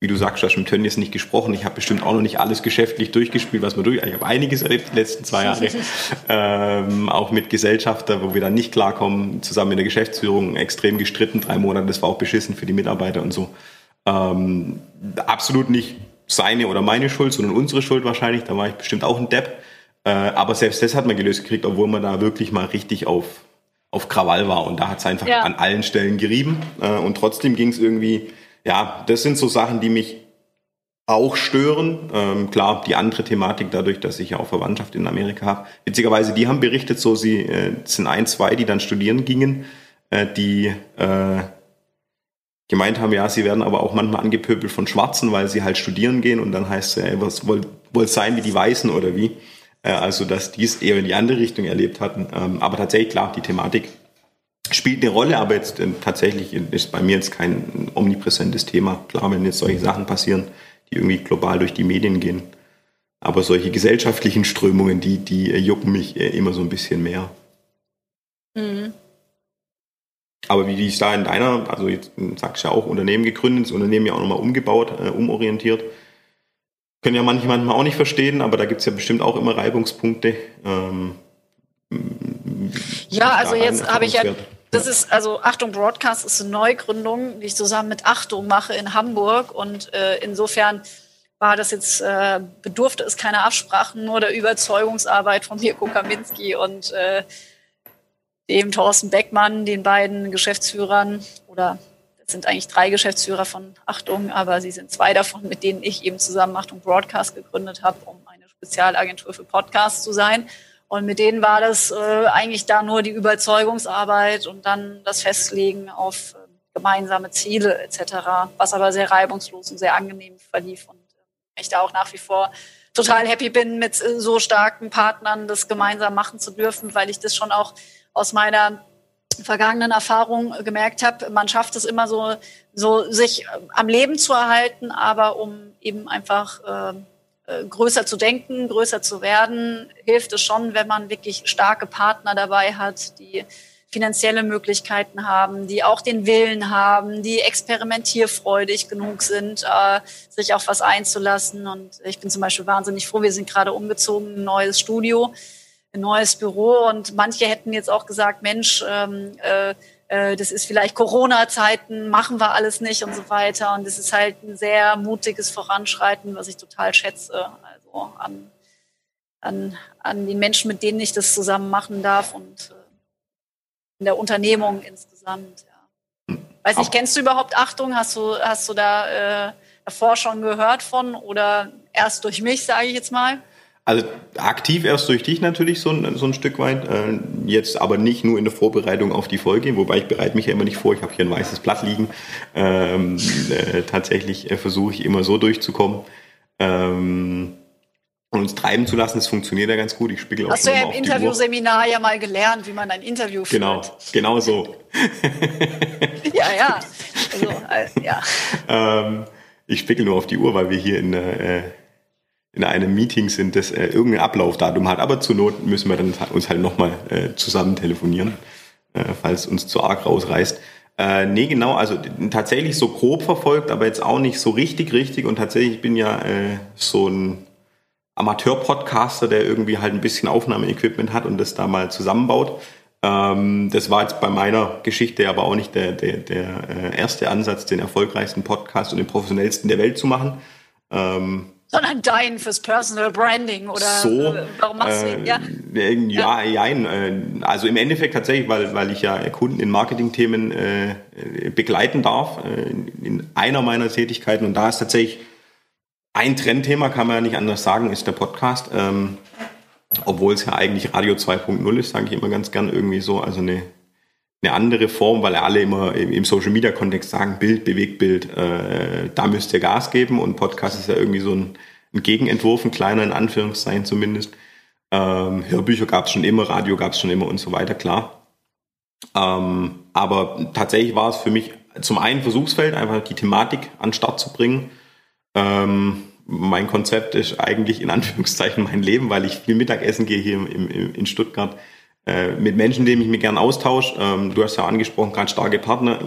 wie du sagst, du hast mit Tönnies nicht gesprochen. Ich habe bestimmt auch noch nicht alles geschäftlich durchgespielt, was man durch. Ich habe einiges erlebt die letzten zwei Jahre. ähm, auch mit Gesellschafter, wo wir dann nicht klarkommen, zusammen in der Geschäftsführung extrem gestritten, drei Monate. Das war auch beschissen für die Mitarbeiter und so. Ähm, absolut nicht seine oder meine Schuld, sondern unsere Schuld wahrscheinlich. Da war ich bestimmt auch ein Depp. Äh, aber selbst das hat man gelöst gekriegt, obwohl man da wirklich mal richtig auf, auf Krawall war. Und da hat es einfach ja. an allen Stellen gerieben. Äh, und trotzdem ging es irgendwie ja, das sind so Sachen, die mich auch stören. Ähm, klar, die andere Thematik dadurch, dass ich ja auch Verwandtschaft in Amerika habe. Witzigerweise, die haben berichtet, so sie äh, sind ein, zwei, die dann studieren gingen, äh, die äh, gemeint haben, ja, sie werden aber auch manchmal angepöbelt von Schwarzen, weil sie halt studieren gehen und dann heißt es, ja, was wollt, wollt sein wie die Weißen oder wie. Äh, also, dass die es eher in die andere Richtung erlebt hatten. Ähm, aber tatsächlich, klar, die Thematik spielt eine Rolle, aber jetzt äh, tatsächlich ist bei mir jetzt kein omnipräsentes Thema. Klar, wenn jetzt solche Sachen passieren, die irgendwie global durch die Medien gehen. Aber solche gesellschaftlichen Strömungen, die, die äh, jucken mich äh, immer so ein bisschen mehr. Mhm. Aber wie ist da in deiner, also jetzt sagst du ja auch Unternehmen gegründet, das Unternehmen ja auch nochmal umgebaut, äh, umorientiert. Können ja manche manchmal auch nicht verstehen, aber da gibt es ja bestimmt auch immer Reibungspunkte. Ähm, ja, also jetzt habe ich ja das ist, also Achtung Broadcast ist eine Neugründung, die ich zusammen mit Achtung mache in Hamburg. Und äh, insofern war das jetzt, äh, bedurfte es keiner Absprachen, nur der Überzeugungsarbeit von Mirko Kaminski und äh, dem Thorsten Beckmann, den beiden Geschäftsführern oder es sind eigentlich drei Geschäftsführer von Achtung, aber sie sind zwei davon, mit denen ich eben zusammen Achtung Broadcast gegründet habe, um eine Spezialagentur für Podcasts zu sein. Und mit denen war das äh, eigentlich da nur die Überzeugungsarbeit und dann das Festlegen auf äh, gemeinsame Ziele etc., was aber sehr reibungslos und sehr angenehm verlief und äh, ich da auch nach wie vor total happy bin, mit äh, so starken Partnern das gemeinsam machen zu dürfen, weil ich das schon auch aus meiner vergangenen Erfahrung gemerkt habe, man schafft es immer so, so sich äh, am Leben zu erhalten, aber um eben einfach äh, äh, größer zu denken, größer zu werden, hilft es schon, wenn man wirklich starke Partner dabei hat, die finanzielle Möglichkeiten haben, die auch den Willen haben, die experimentierfreudig genug sind, äh, sich auf was einzulassen. Und ich bin zum Beispiel wahnsinnig froh, wir sind gerade umgezogen, ein neues Studio, ein neues Büro. Und manche hätten jetzt auch gesagt, Mensch, ähm, äh, äh, das ist vielleicht Corona-Zeiten, machen wir alles nicht und so weiter. Und es ist halt ein sehr mutiges Voranschreiten, was ich total schätze. Also an, an, an den Menschen, mit denen ich das zusammen machen darf und äh, in der Unternehmung insgesamt. Ja. Weiß nicht, kennst du überhaupt Achtung? Hast du, hast du da äh, davor schon gehört von oder erst durch mich, sage ich jetzt mal? Also aktiv erst durch dich natürlich so ein, so ein Stück weit. Äh, jetzt aber nicht nur in der Vorbereitung auf die Folge, wobei ich bereite mich ja immer nicht vor. Ich habe hier ein weißes Blatt liegen. Ähm, äh, tatsächlich äh, versuche ich immer so durchzukommen. Ähm, und uns treiben zu lassen, das funktioniert ja ganz gut. Ich spiegel auch Hast du ja im Interviewseminar ja mal gelernt, wie man ein Interview führt. Genau, genau so. ja, ja. Also, äh, ja. ähm, ich spickel nur auf die Uhr, weil wir hier in der äh, in einem Meeting sind, das äh, irgendein Ablaufdatum hat. Aber zur Not müssen wir dann uns halt nochmal äh, zusammen telefonieren, äh, falls uns zu arg rausreißt. Äh, nee, genau, also tatsächlich so grob verfolgt, aber jetzt auch nicht so richtig, richtig. Und tatsächlich bin ja äh, so ein Amateur-Podcaster, der irgendwie halt ein bisschen Aufnahmeequipment hat und das da mal zusammenbaut. Ähm, das war jetzt bei meiner Geschichte aber auch nicht der, der, der äh, erste Ansatz, den erfolgreichsten Podcast und den professionellsten der Welt zu machen. Ähm, sondern dein fürs Personal Branding oder so, warum machst du ihn? Ja, äh, ja, ja. Äh, also im Endeffekt tatsächlich, weil, weil ich ja Kunden in Marketingthemen äh, begleiten darf äh, in einer meiner Tätigkeiten und da ist tatsächlich ein Trendthema, kann man ja nicht anders sagen, ist der Podcast. Ähm, obwohl es ja eigentlich Radio 2.0 ist, sage ich immer ganz gern irgendwie so, also eine, eine andere Form, weil alle immer im Social Media Kontext sagen, Bild bewegt Bild, äh, da müsst ihr Gas geben und Podcast ist ja irgendwie so ein, ein Gegenentwurf, ein kleiner in Anführungszeichen zumindest. Ähm, Hörbücher gab es schon immer, Radio gab es schon immer und so weiter, klar. Ähm, aber tatsächlich war es für mich zum einen Versuchsfeld, einfach die Thematik an den Start zu bringen. Ähm, mein Konzept ist eigentlich in Anführungszeichen mein Leben, weil ich viel Mittagessen gehe hier im, im, in Stuttgart äh, mit Menschen, denen ich mich gern austausche. Ähm, du hast ja angesprochen, gerade starke Partner.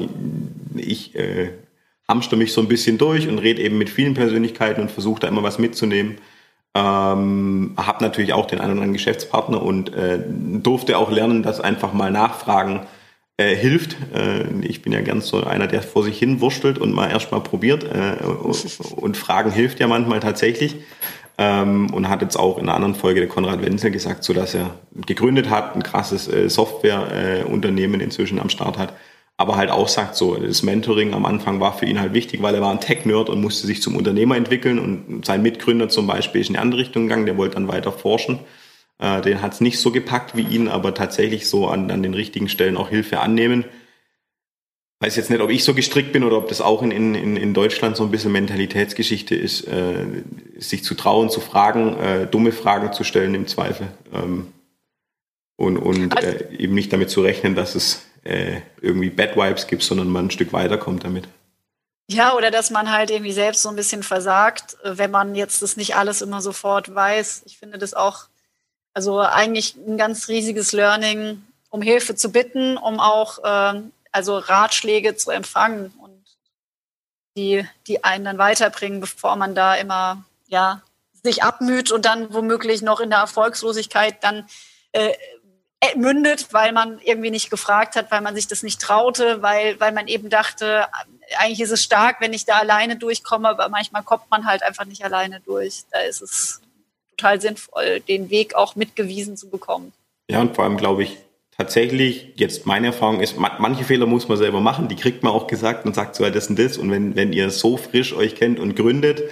Ich äh, hamster mich so ein bisschen durch und rede eben mit vielen Persönlichkeiten und versuche da immer was mitzunehmen. Ähm, habe natürlich auch den einen oder anderen Geschäftspartner und äh, durfte auch lernen, dass einfach mal nachfragen äh, hilft. Äh, ich bin ja gern so einer, der vor sich hin wurstelt und mal erstmal probiert. Äh, und Fragen hilft ja manchmal tatsächlich. Ähm, und hat jetzt auch in einer anderen Folge der Konrad Wenzel gesagt, so dass er gegründet hat, ein krasses äh, Softwareunternehmen inzwischen am Start hat. Aber halt auch sagt, so das Mentoring am Anfang war für ihn halt wichtig, weil er war ein Tech-Nerd und musste sich zum Unternehmer entwickeln. Und sein Mitgründer zum Beispiel ist in eine andere Richtung gegangen, der wollte dann weiter forschen. Äh, den hat es nicht so gepackt wie ihn, aber tatsächlich so an, an den richtigen Stellen auch Hilfe annehmen. Weiß jetzt nicht, ob ich so gestrickt bin oder ob das auch in, in, in Deutschland so ein bisschen Mentalitätsgeschichte ist, äh, sich zu trauen, zu fragen, äh, dumme Fragen zu stellen im Zweifel. Ähm, und und also, äh, eben nicht damit zu rechnen, dass es äh, irgendwie Bad Vibes gibt, sondern man ein Stück weiterkommt damit. Ja, oder dass man halt irgendwie selbst so ein bisschen versagt, wenn man jetzt das nicht alles immer sofort weiß. Ich finde das auch also eigentlich ein ganz riesiges Learning, um Hilfe zu bitten, um auch äh, also Ratschläge zu empfangen und die, die einen dann weiterbringen, bevor man da immer ja sich abmüht und dann womöglich noch in der Erfolgslosigkeit dann äh, äh, mündet, weil man irgendwie nicht gefragt hat, weil man sich das nicht traute, weil, weil man eben dachte, eigentlich ist es stark, wenn ich da alleine durchkomme, aber manchmal kommt man halt einfach nicht alleine durch. Da ist es total sinnvoll, den Weg auch mitgewiesen zu bekommen. Ja, und vor allem glaube ich, tatsächlich, jetzt meine Erfahrung ist, manche Fehler muss man selber machen, die kriegt man auch gesagt und sagt so, ja, das und das. Und wenn, wenn ihr so frisch euch kennt und gründet,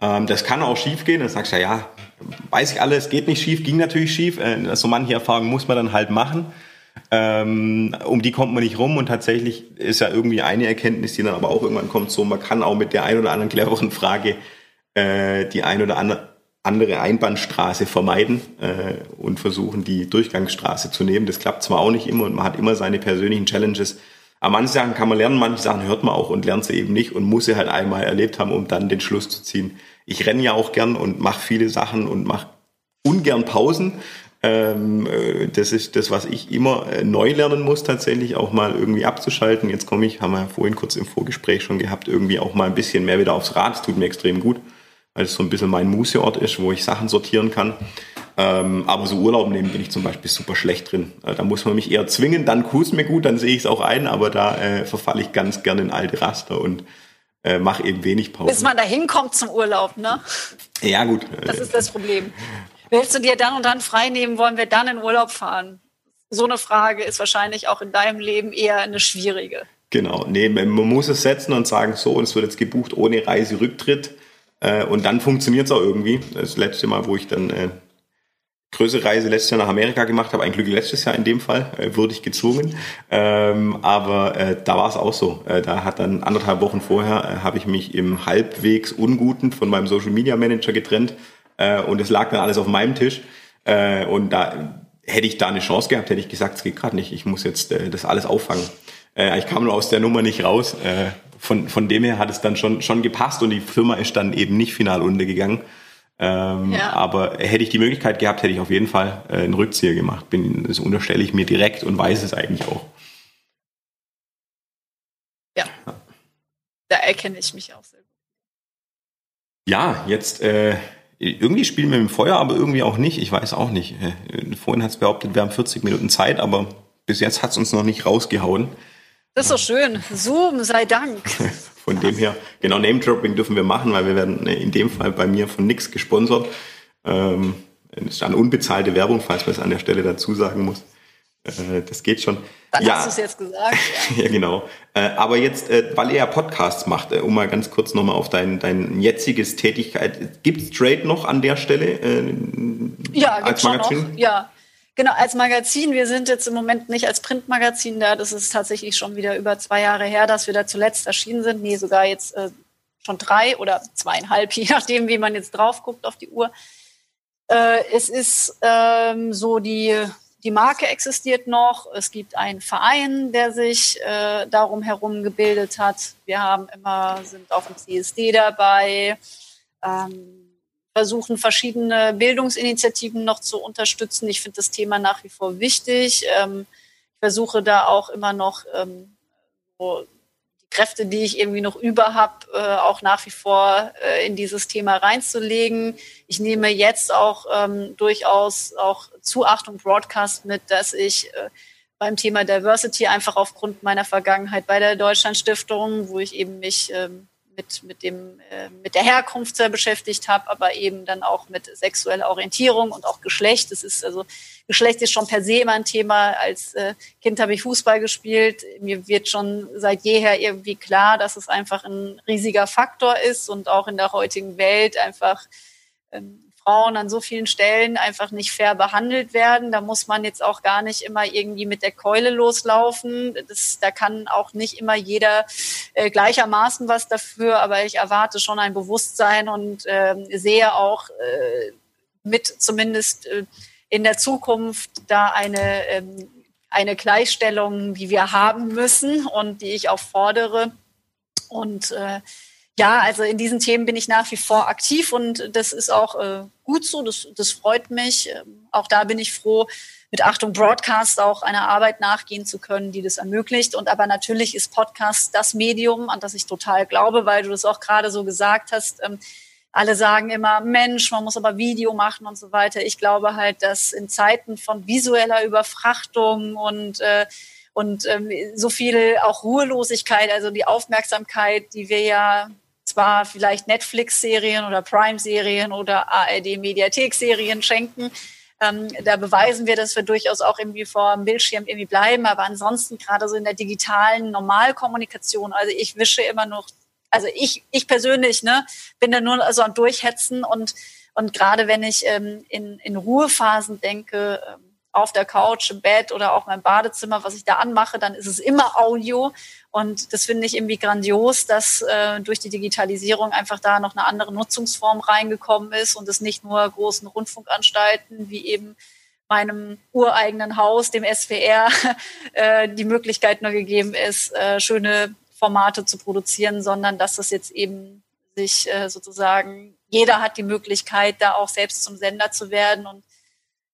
ähm, das kann auch schief gehen, dann sagst du ja, ja, weiß ich alles, geht nicht schief, ging natürlich schief. Äh, so manche Erfahrungen muss man dann halt machen. Ähm, um die kommt man nicht rum und tatsächlich ist ja irgendwie eine Erkenntnis, die dann aber auch irgendwann kommt, so man kann auch mit der ein oder anderen cleveren Frage äh, die ein oder andere andere Einbahnstraße vermeiden äh, und versuchen, die Durchgangsstraße zu nehmen. Das klappt zwar auch nicht immer und man hat immer seine persönlichen Challenges. Aber manche Sachen kann man lernen, manche Sachen hört man auch und lernt sie eben nicht und muss sie halt einmal erlebt haben, um dann den Schluss zu ziehen. Ich renne ja auch gern und mache viele Sachen und mache ungern Pausen. Ähm, äh, das ist das, was ich immer äh, neu lernen muss, tatsächlich auch mal irgendwie abzuschalten. Jetzt komme ich, haben wir vorhin kurz im Vorgespräch schon gehabt, irgendwie auch mal ein bisschen mehr wieder aufs Rad. Das tut mir extrem gut weil es so ein bisschen mein Museort ist, wo ich Sachen sortieren kann. Ähm, aber so Urlaub nehmen bin ich zum Beispiel super schlecht drin. Äh, da muss man mich eher zwingen, dann tut mir gut, dann sehe ich es auch ein, aber da äh, verfalle ich ganz gerne in alte Raster und äh, mache eben wenig Pause. Bis man da hinkommt zum Urlaub, ne? Ja, gut. Das ist das Problem. Willst du dir dann und dann frei nehmen, wollen wir dann in Urlaub fahren? So eine Frage ist wahrscheinlich auch in deinem Leben eher eine schwierige. Genau, nee, man muss es setzen und sagen, so, und es wird jetzt gebucht ohne Reiserücktritt äh, und dann funktioniert es auch irgendwie. Das letzte Mal, wo ich dann äh, größere Reise letztes Jahr nach Amerika gemacht habe, ein Glück letztes Jahr in dem Fall, äh, wurde ich gezwungen. Ähm, aber äh, da war es auch so. Äh, da hat dann anderthalb Wochen vorher, äh, habe ich mich im halbwegs Unguten von meinem Social Media Manager getrennt äh, und es lag dann alles auf meinem Tisch. Äh, und da hätte ich da eine Chance gehabt, hätte ich gesagt, es geht gerade nicht, ich muss jetzt das alles auffangen. Ich kam nur aus der Nummer nicht raus. Von, von dem her hat es dann schon, schon gepasst und die Firma ist dann eben nicht final untergegangen. Ähm, ja. Aber hätte ich die Möglichkeit gehabt, hätte ich auf jeden Fall äh, einen Rückzieher gemacht. Bin, das unterstelle ich mir direkt und weiß es eigentlich auch. ja. Da erkenne ich mich auch sehr gut. Ja, jetzt äh, irgendwie spielen wir mit dem Feuer, aber irgendwie auch nicht. Ich weiß auch nicht. Äh, vorhin hat es behauptet, wir haben 40 Minuten Zeit, aber bis jetzt hat es uns noch nicht rausgehauen. Das ist doch schön. Zoom, sei Dank. Von dem her, genau, Name-Dropping dürfen wir machen, weil wir werden äh, in dem Fall bei mir von nix gesponsert. Ähm, das ist eine unbezahlte Werbung, falls man es an der Stelle dazu sagen muss. Äh, das geht schon. Dann ja. hast du es jetzt gesagt. Ja, ja genau. Äh, aber jetzt, äh, weil er ja Podcasts macht, um mal ganz kurz nochmal auf dein, dein jetziges Tätigkeit. Gibt es Trade noch an der Stelle? ja, als Magazin? Noch. Ja, Genau, als Magazin. Wir sind jetzt im Moment nicht als Printmagazin da. Das ist tatsächlich schon wieder über zwei Jahre her, dass wir da zuletzt erschienen sind. Nee, sogar jetzt äh, schon drei oder zweieinhalb, je nachdem, wie man jetzt drauf guckt auf die Uhr. Äh, es ist ähm, so, die, die Marke existiert noch. Es gibt einen Verein, der sich äh, darum herum gebildet hat. Wir haben immer, sind auf dem CSD dabei. Ähm, versuchen, verschiedene Bildungsinitiativen noch zu unterstützen. Ich finde das Thema nach wie vor wichtig. Ähm, ich versuche da auch immer noch ähm, so die Kräfte, die ich irgendwie noch über habe, äh, auch nach wie vor äh, in dieses Thema reinzulegen. Ich nehme jetzt auch ähm, durchaus auch zu Achtung Broadcast mit, dass ich äh, beim Thema Diversity einfach aufgrund meiner Vergangenheit bei der Deutschland Stiftung, wo ich eben mich ähm, mit, mit, dem, äh, mit der Herkunft sehr beschäftigt habe, aber eben dann auch mit sexueller Orientierung und auch Geschlecht. Das ist also Geschlecht ist schon per se immer ein Thema. Als äh, Kind habe ich Fußball gespielt. Mir wird schon seit jeher irgendwie klar, dass es einfach ein riesiger Faktor ist und auch in der heutigen Welt einfach ähm, Frauen an so vielen Stellen einfach nicht fair behandelt werden. Da muss man jetzt auch gar nicht immer irgendwie mit der Keule loslaufen. Das, da kann auch nicht immer jeder äh, gleichermaßen was dafür, aber ich erwarte schon ein Bewusstsein und äh, sehe auch äh, mit zumindest äh, in der Zukunft da eine, ähm, eine Gleichstellung, die wir haben müssen und die ich auch fordere. Und äh, ja, also in diesen Themen bin ich nach wie vor aktiv und das ist auch äh, gut so, das, das freut mich. Ähm, auch da bin ich froh, mit Achtung Broadcast auch einer Arbeit nachgehen zu können, die das ermöglicht. Und aber natürlich ist Podcast das Medium, an das ich total glaube, weil du das auch gerade so gesagt hast. Ähm, alle sagen immer, Mensch, man muss aber Video machen und so weiter. Ich glaube halt, dass in Zeiten von visueller Überfrachtung und äh, und ähm, so viel auch Ruhelosigkeit, also die Aufmerksamkeit, die wir ja zwar vielleicht Netflix-Serien oder Prime-Serien oder ARD-Mediathek-Serien schenken. Ähm, da beweisen wir, dass wir durchaus auch irgendwie vor dem Bildschirm irgendwie bleiben. Aber ansonsten gerade so in der digitalen Normalkommunikation, also ich wische immer noch, also ich, ich persönlich, ne, bin da nur so am Durchhetzen und, und gerade wenn ich ähm, in, in Ruhephasen denke, ähm, auf der Couch, im Bett oder auch mein Badezimmer, was ich da anmache, dann ist es immer Audio. Und das finde ich irgendwie grandios, dass äh, durch die Digitalisierung einfach da noch eine andere Nutzungsform reingekommen ist und es nicht nur großen Rundfunkanstalten wie eben meinem ureigenen Haus, dem SWR, äh, die Möglichkeit nur gegeben ist, äh, schöne Formate zu produzieren, sondern dass das jetzt eben sich äh, sozusagen, jeder hat die Möglichkeit, da auch selbst zum Sender zu werden und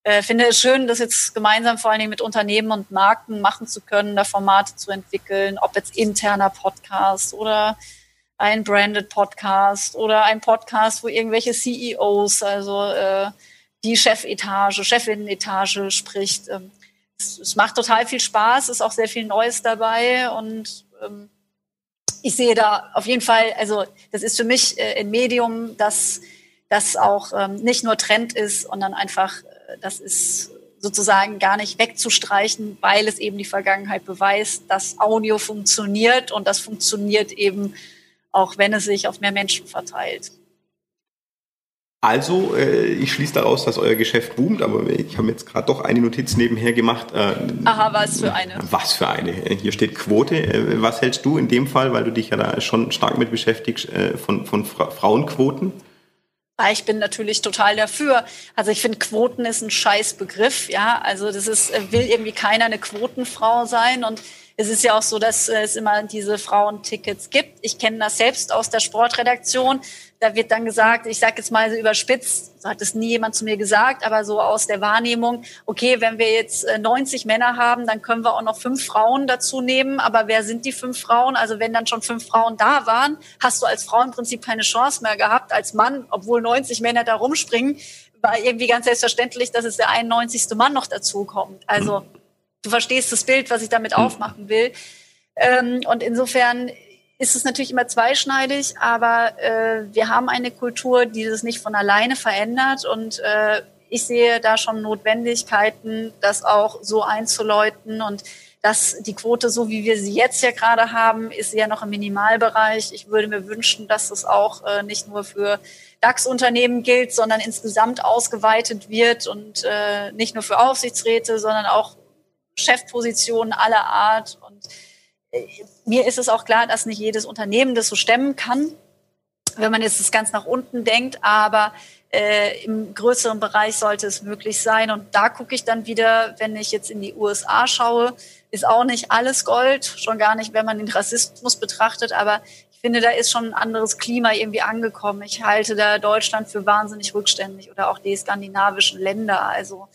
äh, finde es schön, das jetzt gemeinsam vor allen Dingen mit Unternehmen und Marken machen zu können, da Formate zu entwickeln, ob jetzt interner Podcast oder ein branded Podcast oder ein Podcast, wo irgendwelche CEOs, also äh, die Chefetage, Chefinnenetage spricht. Ähm, es, es, macht total viel Spaß, ist auch sehr viel Neues dabei und ähm, ich sehe da auf jeden Fall, also das ist für mich äh, ein Medium, das das auch ähm, nicht nur Trend ist, sondern einfach das ist sozusagen gar nicht wegzustreichen, weil es eben die Vergangenheit beweist, dass Audio funktioniert und das funktioniert eben auch, wenn es sich auf mehr Menschen verteilt. Also, äh, ich schließe daraus, dass euer Geschäft boomt, aber ich habe jetzt gerade doch eine Notiz nebenher gemacht. Äh, Aha, was für eine? Was für eine? Hier steht Quote. Äh, was hältst du in dem Fall, weil du dich ja da schon stark mit beschäftigst, äh, von, von Fra Frauenquoten? Ich bin natürlich total dafür. Also ich finde, Quoten ist ein Scheißbegriff, ja. Also das ist, äh, will irgendwie keiner eine Quotenfrau sein. Und es ist ja auch so, dass es immer diese Frauentickets gibt. Ich kenne das selbst aus der Sportredaktion. Da wird dann gesagt, ich sage jetzt mal so überspitzt, so hat es nie jemand zu mir gesagt, aber so aus der Wahrnehmung, okay, wenn wir jetzt 90 äh, Männer haben, dann können wir auch noch fünf Frauen dazu nehmen. Aber wer sind die fünf Frauen? Also wenn dann schon fünf Frauen da waren, hast du als Frau im Prinzip keine Chance mehr gehabt. Als Mann, obwohl 90 Männer da rumspringen, war irgendwie ganz selbstverständlich, dass es der 91. Mann noch dazu kommt. Also du verstehst das Bild, was ich damit hm. aufmachen will. Ähm, und insofern ist es natürlich immer zweischneidig, aber äh, wir haben eine Kultur, die das nicht von alleine verändert und äh, ich sehe da schon Notwendigkeiten, das auch so einzuläuten und dass die Quote, so wie wir sie jetzt ja gerade haben, ist ja noch im Minimalbereich. Ich würde mir wünschen, dass das auch äh, nicht nur für DAX-Unternehmen gilt, sondern insgesamt ausgeweitet wird und äh, nicht nur für Aufsichtsräte, sondern auch Chefpositionen aller Art. Und mir ist es auch klar, dass nicht jedes Unternehmen das so stemmen kann, wenn man jetzt das ganz nach unten denkt, aber äh, im größeren Bereich sollte es möglich sein. Und da gucke ich dann wieder, wenn ich jetzt in die USA schaue, ist auch nicht alles Gold, schon gar nicht, wenn man den Rassismus betrachtet, aber ich finde, da ist schon ein anderes Klima irgendwie angekommen. Ich halte da Deutschland für wahnsinnig rückständig oder auch die skandinavischen Länder. Also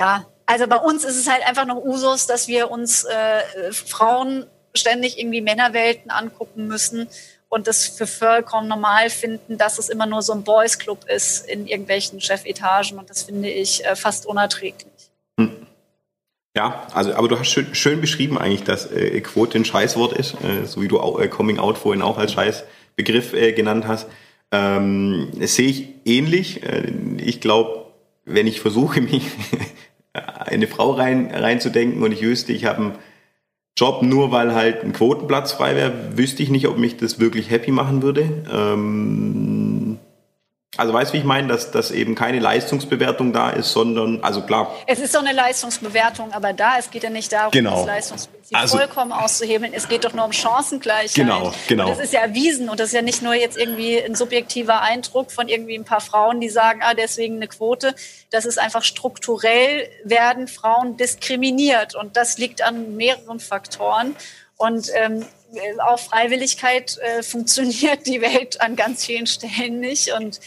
ja, also bei uns ist es halt einfach noch Usus, dass wir uns äh, Frauen ständig irgendwie Männerwelten angucken müssen und das für vollkommen normal finden, dass es immer nur so ein Boys Club ist in irgendwelchen Chefetagen und das finde ich äh, fast unerträglich. Hm. Ja, also aber du hast schön, schön beschrieben eigentlich, dass äh, Quote ein Scheißwort ist, äh, so wie du auch, äh, Coming Out vorhin auch als Scheißbegriff äh, genannt hast. Ähm, das sehe ich ähnlich. Äh, ich glaube, wenn ich versuche, mich eine Frau rein reinzudenken und ich wüsste, ich habe einen Job, nur weil halt ein Quotenplatz frei wäre, wüsste ich nicht, ob mich das wirklich happy machen würde. Ähm, also weißt du, wie ich meine, dass, dass eben keine Leistungsbewertung da ist, sondern, also klar. Es ist doch eine Leistungsbewertung, aber da, es geht ja nicht darum, genau. das Leistungsprinzip also, vollkommen auszuhebeln. Es geht doch nur um Chancengleichheit. Genau, genau. Und das ist ja erwiesen und das ist ja nicht nur jetzt irgendwie ein subjektiver Eindruck von irgendwie ein paar Frauen, die sagen, ah, deswegen eine Quote. Das ist einfach strukturell werden Frauen diskriminiert und das liegt an mehreren Faktoren. Und ähm, auf Freiwilligkeit äh, funktioniert die Welt an ganz vielen Stellen nicht. Und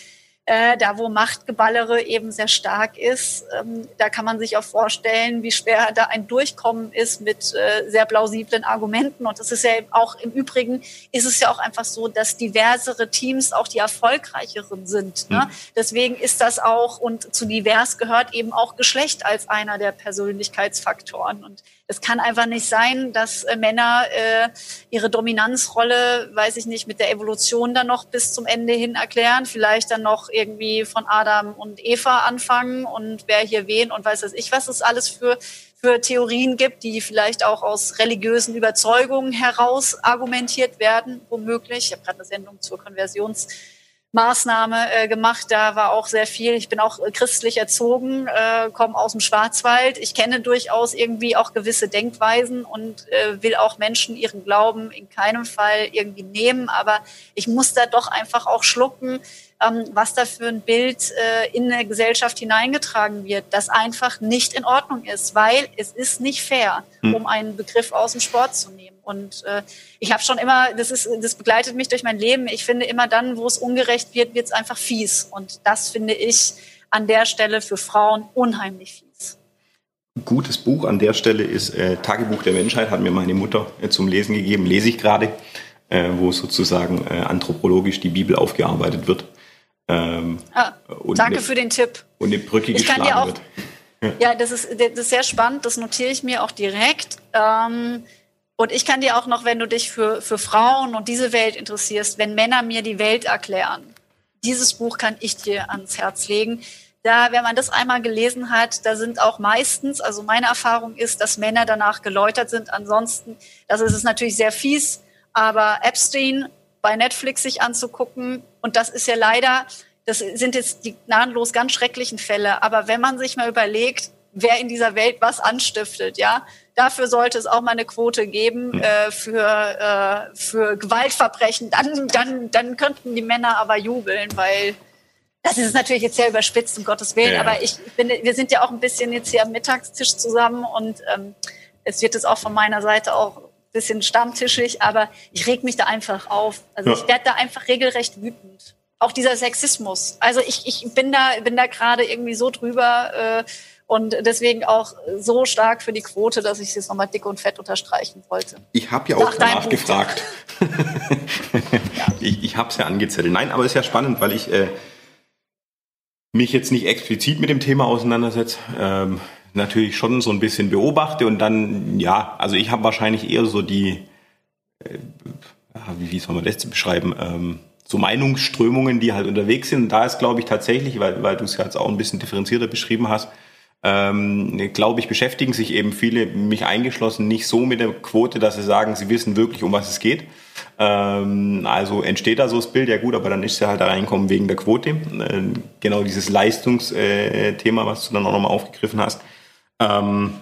äh, da wo Machtgeballere eben sehr stark ist, ähm, da kann man sich auch vorstellen, wie schwer da ein Durchkommen ist mit äh, sehr plausiblen Argumenten. Und das ist ja auch im Übrigen, ist es ja auch einfach so, dass diversere Teams auch die erfolgreicheren sind. Ne? Mhm. Deswegen ist das auch, und zu divers gehört eben auch Geschlecht als einer der Persönlichkeitsfaktoren. Und es kann einfach nicht sein, dass äh, Männer äh, ihre Dominanzrolle, weiß ich nicht, mit der Evolution dann noch bis zum Ende hin erklären, vielleicht dann noch irgendwie von Adam und Eva anfangen und wer hier wen und weiß was ich, was es alles für für Theorien gibt, die vielleicht auch aus religiösen Überzeugungen heraus argumentiert werden, womöglich. Ich habe gerade eine Sendung zur Konversions Maßnahme äh, gemacht. Da war auch sehr viel. Ich bin auch äh, christlich erzogen, äh, komme aus dem Schwarzwald. Ich kenne durchaus irgendwie auch gewisse Denkweisen und äh, will auch Menschen ihren Glauben in keinem Fall irgendwie nehmen. Aber ich muss da doch einfach auch schlucken, was da für ein Bild äh, in eine Gesellschaft hineingetragen wird, das einfach nicht in Ordnung ist, weil es ist nicht fair, hm. um einen Begriff aus dem Sport zu nehmen. Und äh, ich habe schon immer, das ist, das begleitet mich durch mein Leben. Ich finde immer dann, wo es ungerecht wird, wird es einfach fies. Und das finde ich an der Stelle für Frauen unheimlich fies. Gutes Buch an der Stelle ist äh, Tagebuch der Menschheit, hat mir meine Mutter äh, zum Lesen gegeben, lese ich gerade, äh, wo sozusagen äh, anthropologisch die Bibel aufgearbeitet wird. Ähm, ah, danke eine, für den Tipp. Und eine Brücke ich geschlagen auch, wird. Ja. das, ist, das ist sehr spannend, das notiere ich mir auch direkt. Ähm, und ich kann dir auch noch, wenn du dich für, für Frauen und diese Welt interessierst, wenn Männer mir die Welt erklären, dieses Buch kann ich dir ans Herz legen. Da, wenn man das einmal gelesen hat, da sind auch meistens, also meine Erfahrung ist, dass Männer danach geläutert sind. Ansonsten, das ist es natürlich sehr fies, aber Epstein bei Netflix sich anzugucken, und das ist ja leider, das sind jetzt die gnadenlos ganz schrecklichen Fälle, aber wenn man sich mal überlegt, wer in dieser Welt was anstiftet, ja, Dafür sollte es auch mal eine Quote geben äh, für, äh, für Gewaltverbrechen. Dann, dann, dann könnten die Männer aber jubeln, weil das ist natürlich jetzt sehr überspitzt, um Gottes Willen. Ja. Aber ich bin, wir sind ja auch ein bisschen jetzt hier am Mittagstisch zusammen und ähm, es wird jetzt auch von meiner Seite auch bisschen stammtischig, aber ich reg mich da einfach auf. Also ja. ich werde da einfach regelrecht wütend. Auch dieser Sexismus. Also ich, ich bin da, bin da gerade irgendwie so drüber äh, und deswegen auch so stark für die Quote, dass ich es jetzt nochmal dick und fett unterstreichen wollte. Ich habe ja auch danach gefragt. ja. Ich, ich habe es ja angezettelt. Nein, aber es ist ja spannend, weil ich äh, mich jetzt nicht explizit mit dem Thema auseinandersetze. Ähm, natürlich schon so ein bisschen beobachte und dann, ja, also ich habe wahrscheinlich eher so die, äh, wie, wie soll man das beschreiben, ähm, so Meinungsströmungen, die halt unterwegs sind. Und da ist, glaube ich, tatsächlich, weil, weil du es ja jetzt auch ein bisschen differenzierter beschrieben hast, ähm, glaube ich, beschäftigen sich eben viele, mich eingeschlossen, nicht so mit der Quote, dass sie sagen, sie wissen wirklich, um was es geht. Ähm, also entsteht da so das Bild, ja gut, aber dann ist ja halt da reinkommen wegen der Quote. Äh, genau dieses Leistungsthema, was du dann auch nochmal aufgegriffen hast. Ähm,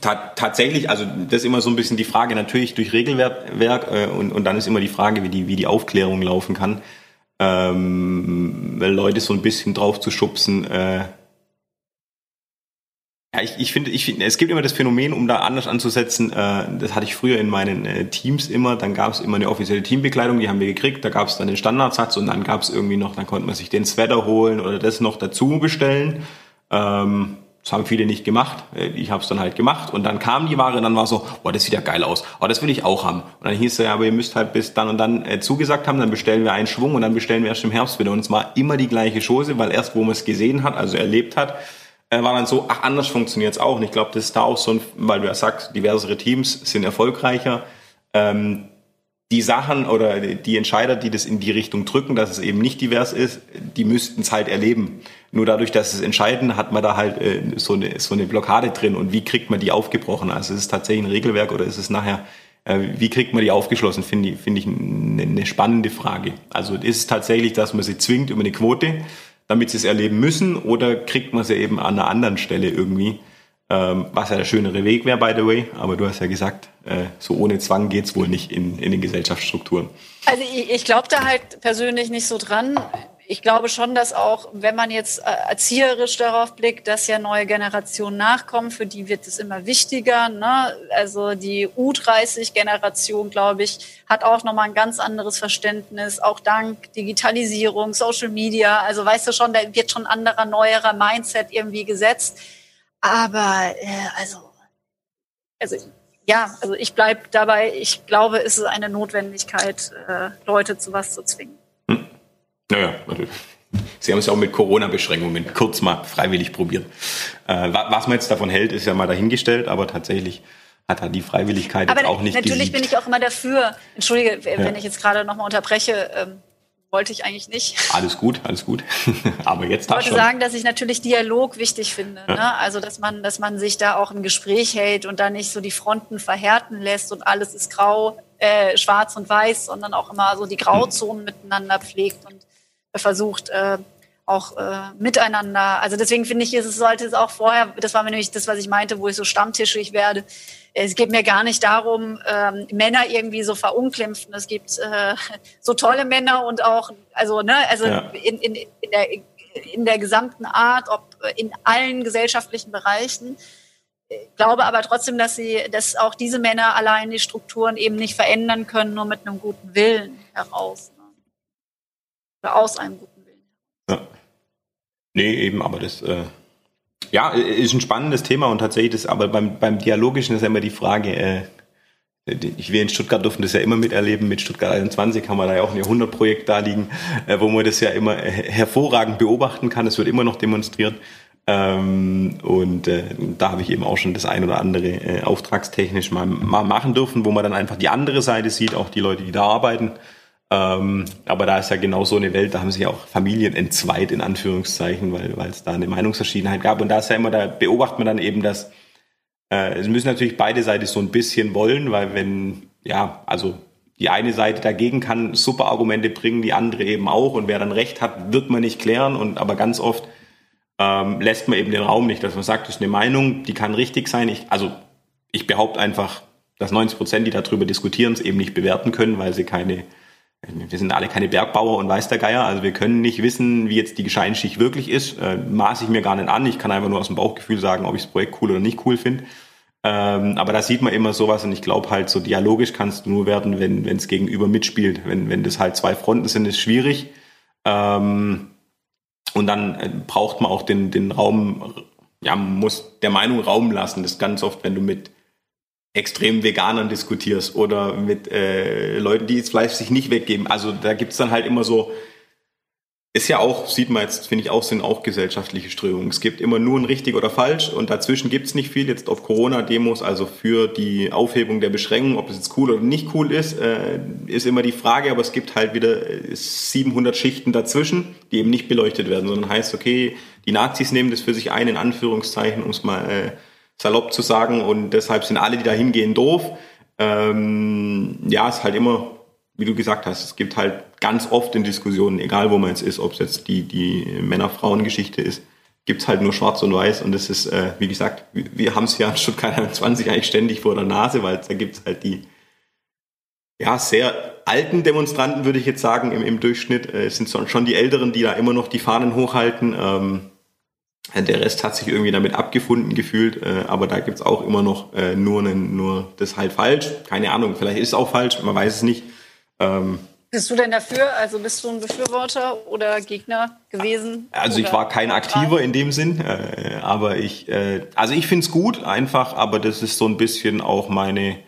ta tatsächlich, also das ist immer so ein bisschen die Frage, natürlich durch Regelwerk äh, und, und dann ist immer die Frage, wie die, wie die Aufklärung laufen kann. Ähm, Leute so ein bisschen drauf zu schubsen, äh, ja, ich, ich finde, ich finde, es gibt immer das Phänomen, um da anders anzusetzen, äh, das hatte ich früher in meinen äh, Teams immer, dann gab es immer eine offizielle Teambekleidung, die haben wir gekriegt, da gab es dann den Standardsatz und dann gab es irgendwie noch, dann konnte man sich den Sweater holen oder das noch dazu bestellen. Ähm, das haben viele nicht gemacht. Äh, ich habe es dann halt gemacht und dann kam die Ware und dann war so, boah, das sieht ja geil aus. Oh, das will ich auch haben. Und dann hieß es ja, aber ihr müsst halt bis dann und dann äh, zugesagt haben, dann bestellen wir einen Schwung und dann bestellen wir erst im Herbst wieder. Und es war immer die gleiche Chose, weil erst wo man es gesehen hat, also erlebt hat, äh, war dann so, ach, anders funktioniert es auch. Und ich glaube, das ist da auch so ein, weil du ja sagst, diversere Teams sind erfolgreicher. Ähm, die Sachen oder die Entscheider, die das in die Richtung drücken, dass es eben nicht divers ist, die müssten es halt erleben. Nur dadurch, dass es entscheiden, hat man da halt äh, so, eine, so eine Blockade drin. Und wie kriegt man die aufgebrochen? Also ist es tatsächlich ein Regelwerk oder ist es nachher, äh, wie kriegt man die aufgeschlossen? Finde ich, finde ich eine, eine spannende Frage. Also ist es tatsächlich, dass man sie zwingt über eine Quote damit sie es erleben müssen, oder kriegt man sie eben an einer anderen Stelle irgendwie? Ähm, was ja der schönere Weg wäre, by the way. Aber du hast ja gesagt, äh, so ohne Zwang geht's wohl nicht in, in den Gesellschaftsstrukturen. Also ich, ich glaube da halt persönlich nicht so dran ich glaube schon, dass auch, wenn man jetzt äh, erzieherisch darauf blickt, dass ja neue Generationen nachkommen, für die wird es immer wichtiger. Ne? Also die U30-Generation, glaube ich, hat auch nochmal ein ganz anderes Verständnis, auch dank Digitalisierung, Social Media. Also weißt du schon, da wird schon anderer, neuerer Mindset irgendwie gesetzt. Aber äh, also, also ja, also ich bleibe dabei, ich glaube, es ist eine Notwendigkeit, äh, Leute zu was zu zwingen. Naja, Sie haben es ja auch mit Corona-Beschränkungen kurz mal freiwillig probiert. Äh, was man jetzt davon hält, ist ja mal dahingestellt, aber tatsächlich hat er die Freiwilligkeit aber jetzt auch nicht Natürlich gesiegt. bin ich auch immer dafür. Entschuldige, wenn ja. ich jetzt gerade nochmal unterbreche. Ähm, wollte ich eigentlich nicht. Alles gut, alles gut. Aber jetzt Ich wollte schon. sagen, dass ich natürlich Dialog wichtig finde. Ja. Ne? Also, dass man, dass man sich da auch im Gespräch hält und da nicht so die Fronten verhärten lässt und alles ist grau, äh, schwarz und weiß, sondern auch immer so die Grauzonen hm. miteinander pflegt und versucht, äh, auch äh, miteinander. Also deswegen finde ich, es sollte es auch vorher, das war mir nämlich das, was ich meinte, wo ich so stammtischig werde. Es geht mir gar nicht darum, ähm, Männer irgendwie so verunglimpfen. Es gibt äh, so tolle Männer und auch, also, ne, also ja. in, in, in, der, in der gesamten Art, ob in allen gesellschaftlichen Bereichen. Ich glaube aber trotzdem, dass sie, dass auch diese Männer allein die Strukturen eben nicht verändern können, nur mit einem guten Willen heraus aus einem guten Willen. Ja. Nee, eben, aber das äh, ja, ist ein spannendes Thema und tatsächlich das, aber beim, beim Dialogischen ist ja immer die Frage, äh, ich wir in Stuttgart durften das ja immer miterleben, mit Stuttgart 21 haben wir da ja auch ein Jahrhundertprojekt da liegen, äh, wo man das ja immer hervorragend beobachten kann. Es wird immer noch demonstriert. Ähm, und äh, da habe ich eben auch schon das ein oder andere äh, auftragstechnisch mal, mal machen dürfen, wo man dann einfach die andere Seite sieht, auch die Leute, die da arbeiten. Ähm, aber da ist ja genau so eine Welt, da haben sich auch Familien entzweit, in Anführungszeichen, weil, weil es da eine Meinungsverschiedenheit gab. Und da ist ja immer, da beobachtet man dann eben, dass äh, es müssen natürlich beide Seiten so ein bisschen wollen, weil wenn, ja, also die eine Seite dagegen kann super Argumente bringen, die andere eben auch. Und wer dann recht hat, wird man nicht klären. Und aber ganz oft ähm, lässt man eben den Raum nicht, dass man sagt, das ist eine Meinung, die kann richtig sein. Ich, also ich behaupte einfach, dass 90 Prozent, die darüber diskutieren, es eben nicht bewerten können, weil sie keine wir sind alle keine Bergbauer und weiß der Geier, also wir können nicht wissen, wie jetzt die Gesteinsschicht wirklich ist. Äh, maße ich mir gar nicht an. Ich kann einfach nur aus dem Bauchgefühl sagen, ob ich das Projekt cool oder nicht cool finde. Ähm, aber da sieht man immer sowas und ich glaube halt, so dialogisch kannst du nur werden, wenn es gegenüber mitspielt. Wenn, wenn das halt zwei Fronten sind, ist schwierig. Ähm, und dann äh, braucht man auch den, den Raum, ja, muss der Meinung Raum lassen. Das ist ganz oft, wenn du mit extremen Veganern diskutierst oder mit äh, Leuten, die das Fleisch sich nicht weggeben. Also da gibt's dann halt immer so, ist ja auch, sieht man jetzt, finde ich auch, sind auch gesellschaftliche Strömungen. Es gibt immer nur ein richtig oder falsch und dazwischen gibt's nicht viel. Jetzt auf Corona-Demos, also für die Aufhebung der Beschränkungen, ob es jetzt cool oder nicht cool ist, äh, ist immer die Frage, aber es gibt halt wieder 700 äh, Schichten dazwischen, die eben nicht beleuchtet werden, sondern heißt, okay, die Nazis nehmen das für sich ein, in Anführungszeichen, um es mal äh, salopp zu sagen, und deshalb sind alle, die da hingehen, doof. Ähm, ja, ist halt immer wie du gesagt hast, es gibt halt ganz oft in Diskussionen, egal wo man jetzt ist, ob es jetzt die, die Männer-Frauen-Geschichte ist, gibt es halt nur schwarz und weiß und das ist, äh, wie gesagt, wir haben es ja in Stuttgart 21 eigentlich ständig vor der Nase, weil da gibt es halt die ja, sehr alten Demonstranten, würde ich jetzt sagen, im, im Durchschnitt. Äh, es sind schon die Älteren, die da immer noch die Fahnen hochhalten. Ähm, der Rest hat sich irgendwie damit abgefunden gefühlt, äh, aber da gibt's auch immer noch äh, nur, einen, nur das halt falsch. Keine Ahnung, vielleicht ist es auch falsch, man weiß es nicht. Ähm, bist du denn dafür? Also bist du ein Befürworter oder Gegner gewesen? Also ich war kein Aktiver in dem Sinn, äh, aber ich, äh, also ich finde es gut, einfach, aber das ist so ein bisschen auch meine,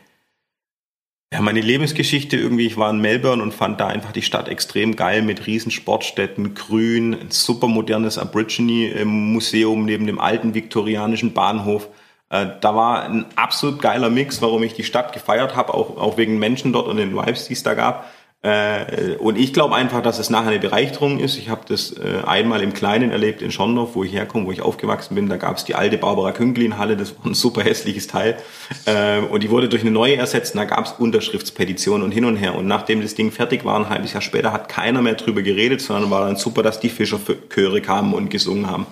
ja, meine Lebensgeschichte irgendwie. Ich war in Melbourne und fand da einfach die Stadt extrem geil mit riesen Sportstätten, grün, ein super modernes Aborigine-Museum neben dem alten viktorianischen Bahnhof. Äh, da war ein absolut geiler Mix, warum ich die Stadt gefeiert habe, auch, auch wegen Menschen dort und den Vibes, die es da gab. Äh, und ich glaube einfach, dass es nachher eine Bereicherung ist. Ich habe das äh, einmal im Kleinen erlebt in Schondorf, wo ich herkomme, wo ich aufgewachsen bin. Da gab es die alte Barbara Künglin-Halle, das war ein super hässliches Teil. Äh, und die wurde durch eine neue ersetzt. Und da gab es Unterschriftspetitionen und hin und her. Und nachdem das Ding fertig war, ein halbes Jahr später, hat keiner mehr drüber geredet, sondern war dann super, dass die Fischerchöre kamen und gesungen haben.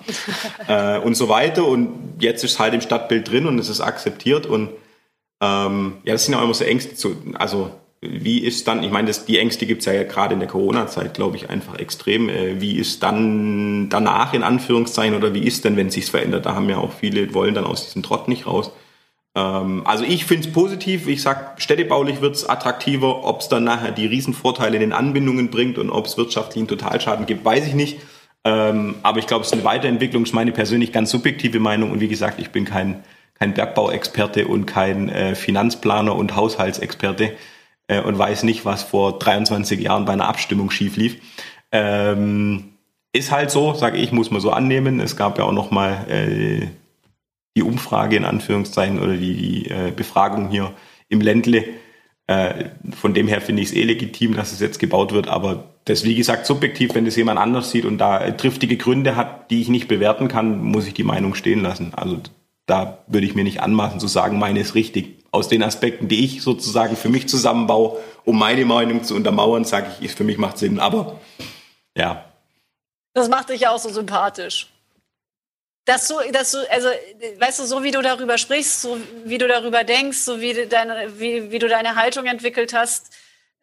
und so weiter. Und jetzt ist es halt im Stadtbild drin und es ist akzeptiert. Und ähm, ja, das sind auch immer so Ängste zu, also wie ist dann, ich meine, das, die Ängste gibt es ja gerade in der Corona-Zeit, glaube ich, einfach extrem. Äh, wie ist dann danach in Anführungszeichen oder wie ist denn, wenn sich's verändert? Da haben ja auch viele, wollen dann aus diesem Trott nicht raus. Ähm, also ich finde es positiv. Ich sag, städtebaulich wird es attraktiver. Ob es dann nachher die Riesenvorteile in den Anbindungen bringt und ob es wirtschaftlichen Totalschaden gibt, weiß ich nicht. Ähm, aber ich glaube, es ist eine Weiterentwicklung, ist meine persönlich ganz subjektive Meinung. Und wie gesagt, ich bin kein, kein Bergbauexperte und kein äh, Finanzplaner und Haushaltsexperte äh, und weiß nicht, was vor 23 Jahren bei einer Abstimmung schief lief. Ähm, ist halt so, sage ich, muss man so annehmen. Es gab ja auch noch mal äh, die Umfrage in Anführungszeichen oder die, die äh, Befragung hier im Ländle. Äh, von dem her finde ich es eh legitim, dass es jetzt gebaut wird, aber das, wie gesagt, subjektiv, wenn das jemand anders sieht und da triftige Gründe hat, die ich nicht bewerten kann, muss ich die Meinung stehen lassen. Also da würde ich mir nicht anmaßen zu sagen, meine ist richtig aus den Aspekten, die ich sozusagen für mich zusammenbaue, um meine Meinung zu untermauern, sage ich, für mich macht Sinn. Aber ja. Das macht dich ja auch so sympathisch. Dass du, dass du, also, weißt du, so wie du darüber sprichst, so wie du darüber denkst, so wie, deine, wie, wie du deine Haltung entwickelt hast,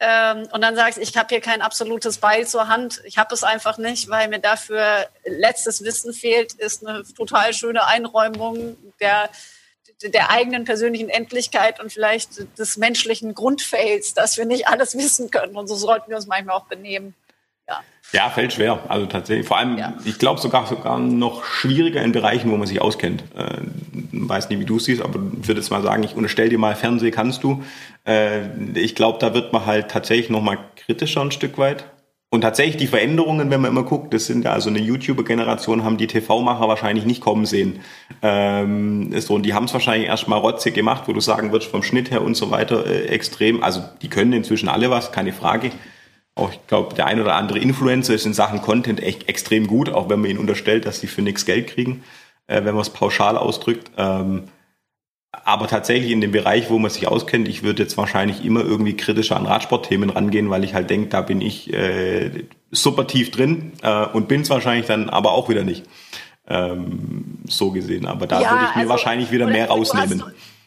ähm, und dann sagst, ich habe hier kein absolutes Beil zur Hand, ich habe es einfach nicht, weil mir dafür letztes Wissen fehlt, ist eine total schöne Einräumung der der eigenen persönlichen Endlichkeit und vielleicht des menschlichen Grundfails, dass wir nicht alles wissen können. Und so sollten wir uns manchmal auch benehmen. Ja, ja fällt schwer. Also tatsächlich. Vor allem, ja. ich glaube sogar sogar noch schwieriger in Bereichen, wo man sich auskennt. Äh, weiß nicht, wie du es siehst, aber ich würde jetzt mal sagen, ich unterstelle dir mal, Fernseh kannst du. Äh, ich glaube, da wird man halt tatsächlich noch mal kritischer ein Stück weit. Und tatsächlich die Veränderungen, wenn man immer guckt, das sind ja also eine YouTuber-Generation, haben die TV-Macher wahrscheinlich nicht kommen sehen. Ähm, so, und die haben es wahrscheinlich erst mal rotzig gemacht, wo du sagen würdest, vom Schnitt her und so weiter äh, extrem. Also die können inzwischen alle was, keine Frage. Auch ich glaube, der ein oder andere Influencer ist in Sachen Content echt extrem gut, auch wenn man ihnen unterstellt, dass sie für nichts Geld kriegen, äh, wenn man es pauschal ausdrückt. Ähm, aber tatsächlich in dem Bereich, wo man sich auskennt, ich würde jetzt wahrscheinlich immer irgendwie kritischer an Radsportthemen rangehen, weil ich halt denke, da bin ich äh, super tief drin äh, und bin es wahrscheinlich dann aber auch wieder nicht. Ähm, so gesehen. Aber da ja, würde ich mir also, wahrscheinlich wieder mehr rausnehmen. Du,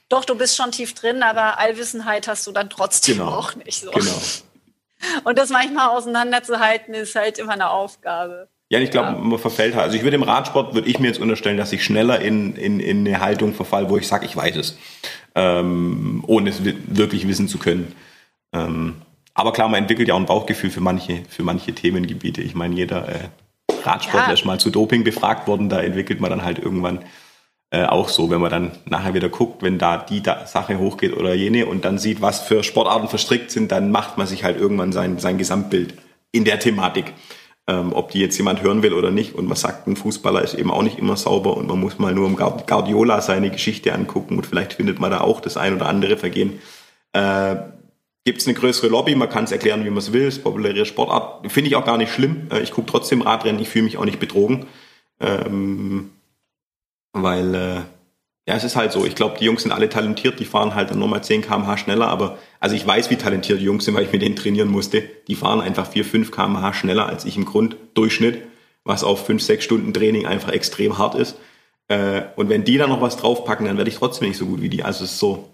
doch, du bist schon tief drin, aber Allwissenheit hast du dann trotzdem genau, auch nicht so. Genau. Und das manchmal auseinanderzuhalten, ist halt immer eine Aufgabe. Ja, ich glaube, ja. man verfällt halt. Also ich würde im Radsport, würde ich mir jetzt unterstellen, dass ich schneller in, in, in eine Haltung verfall, wo ich sage, ich weiß es, ähm, ohne es wirklich wissen zu können. Ähm, aber klar, man entwickelt ja auch ein Bauchgefühl für manche, für manche Themengebiete. Ich meine, jeder äh, Radsportler ja. ist mal zu Doping befragt worden, da entwickelt man dann halt irgendwann äh, auch so, wenn man dann nachher wieder guckt, wenn da die da Sache hochgeht oder jene und dann sieht, was für Sportarten verstrickt sind, dann macht man sich halt irgendwann sein, sein Gesamtbild in der Thematik. Ähm, ob die jetzt jemand hören will oder nicht. Und man sagt, ein Fußballer ist eben auch nicht immer sauber und man muss mal nur im Guardiola seine Geschichte angucken und vielleicht findet man da auch das ein oder andere Vergehen. Äh, Gibt es eine größere Lobby, man kann es erklären, wie man es will, es ist populäre Sportart. Finde ich auch gar nicht schlimm. Äh, ich gucke trotzdem Radrennen, ich fühle mich auch nicht betrogen. Ähm, weil, äh, ja, es ist halt so. Ich glaube, die Jungs sind alle talentiert, die fahren halt dann nochmal 10 km/h schneller, aber also ich weiß, wie talentiert die Jungs sind, weil ich mit denen trainieren musste. Die fahren einfach 4, 5 km/h schneller als ich im Grunddurchschnitt, was auf 5, 6 Stunden Training einfach extrem hart ist. Äh, und wenn die dann noch was draufpacken, dann werde ich trotzdem nicht so gut wie die. Also es ist so.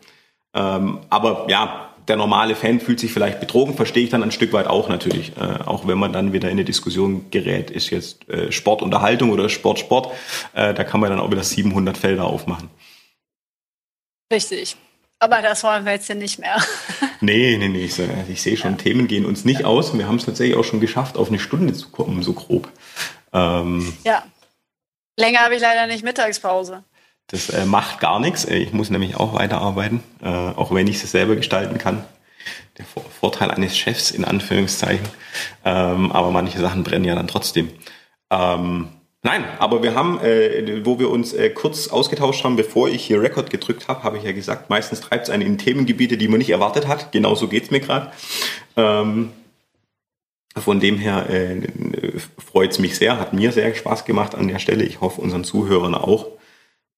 Ähm, aber ja, der normale Fan fühlt sich vielleicht betrogen, verstehe ich dann ein Stück weit auch natürlich. Äh, auch wenn man dann wieder in eine Diskussion gerät, ist jetzt äh, Sportunterhaltung oder Sport Sport, da kann man dann auch wieder 700 Felder aufmachen. Richtig. Aber das wollen wir jetzt ja nicht mehr. nee, nee, nee. Ich, ich sehe schon, ja. Themen gehen uns nicht ja. aus. Wir haben es tatsächlich auch schon geschafft, auf eine Stunde zu kommen, so grob. Ähm, ja. Länger habe ich leider nicht Mittagspause. Das äh, macht gar nichts. Äh, ich muss nämlich auch weiterarbeiten, äh, auch wenn ich es selber gestalten kann. Der Vor Vorteil eines Chefs in Anführungszeichen. Ähm, aber manche Sachen brennen ja dann trotzdem. Ähm, nein, aber wir haben, äh, wo wir uns äh, kurz ausgetauscht haben, bevor ich hier Rekord gedrückt habe, habe ich ja gesagt, meistens treibt es einen in Themengebiete, die man nicht erwartet hat. Genauso geht es mir gerade. Ähm, von dem her äh, freut es mich sehr, hat mir sehr Spaß gemacht an der Stelle. Ich hoffe unseren Zuhörern auch.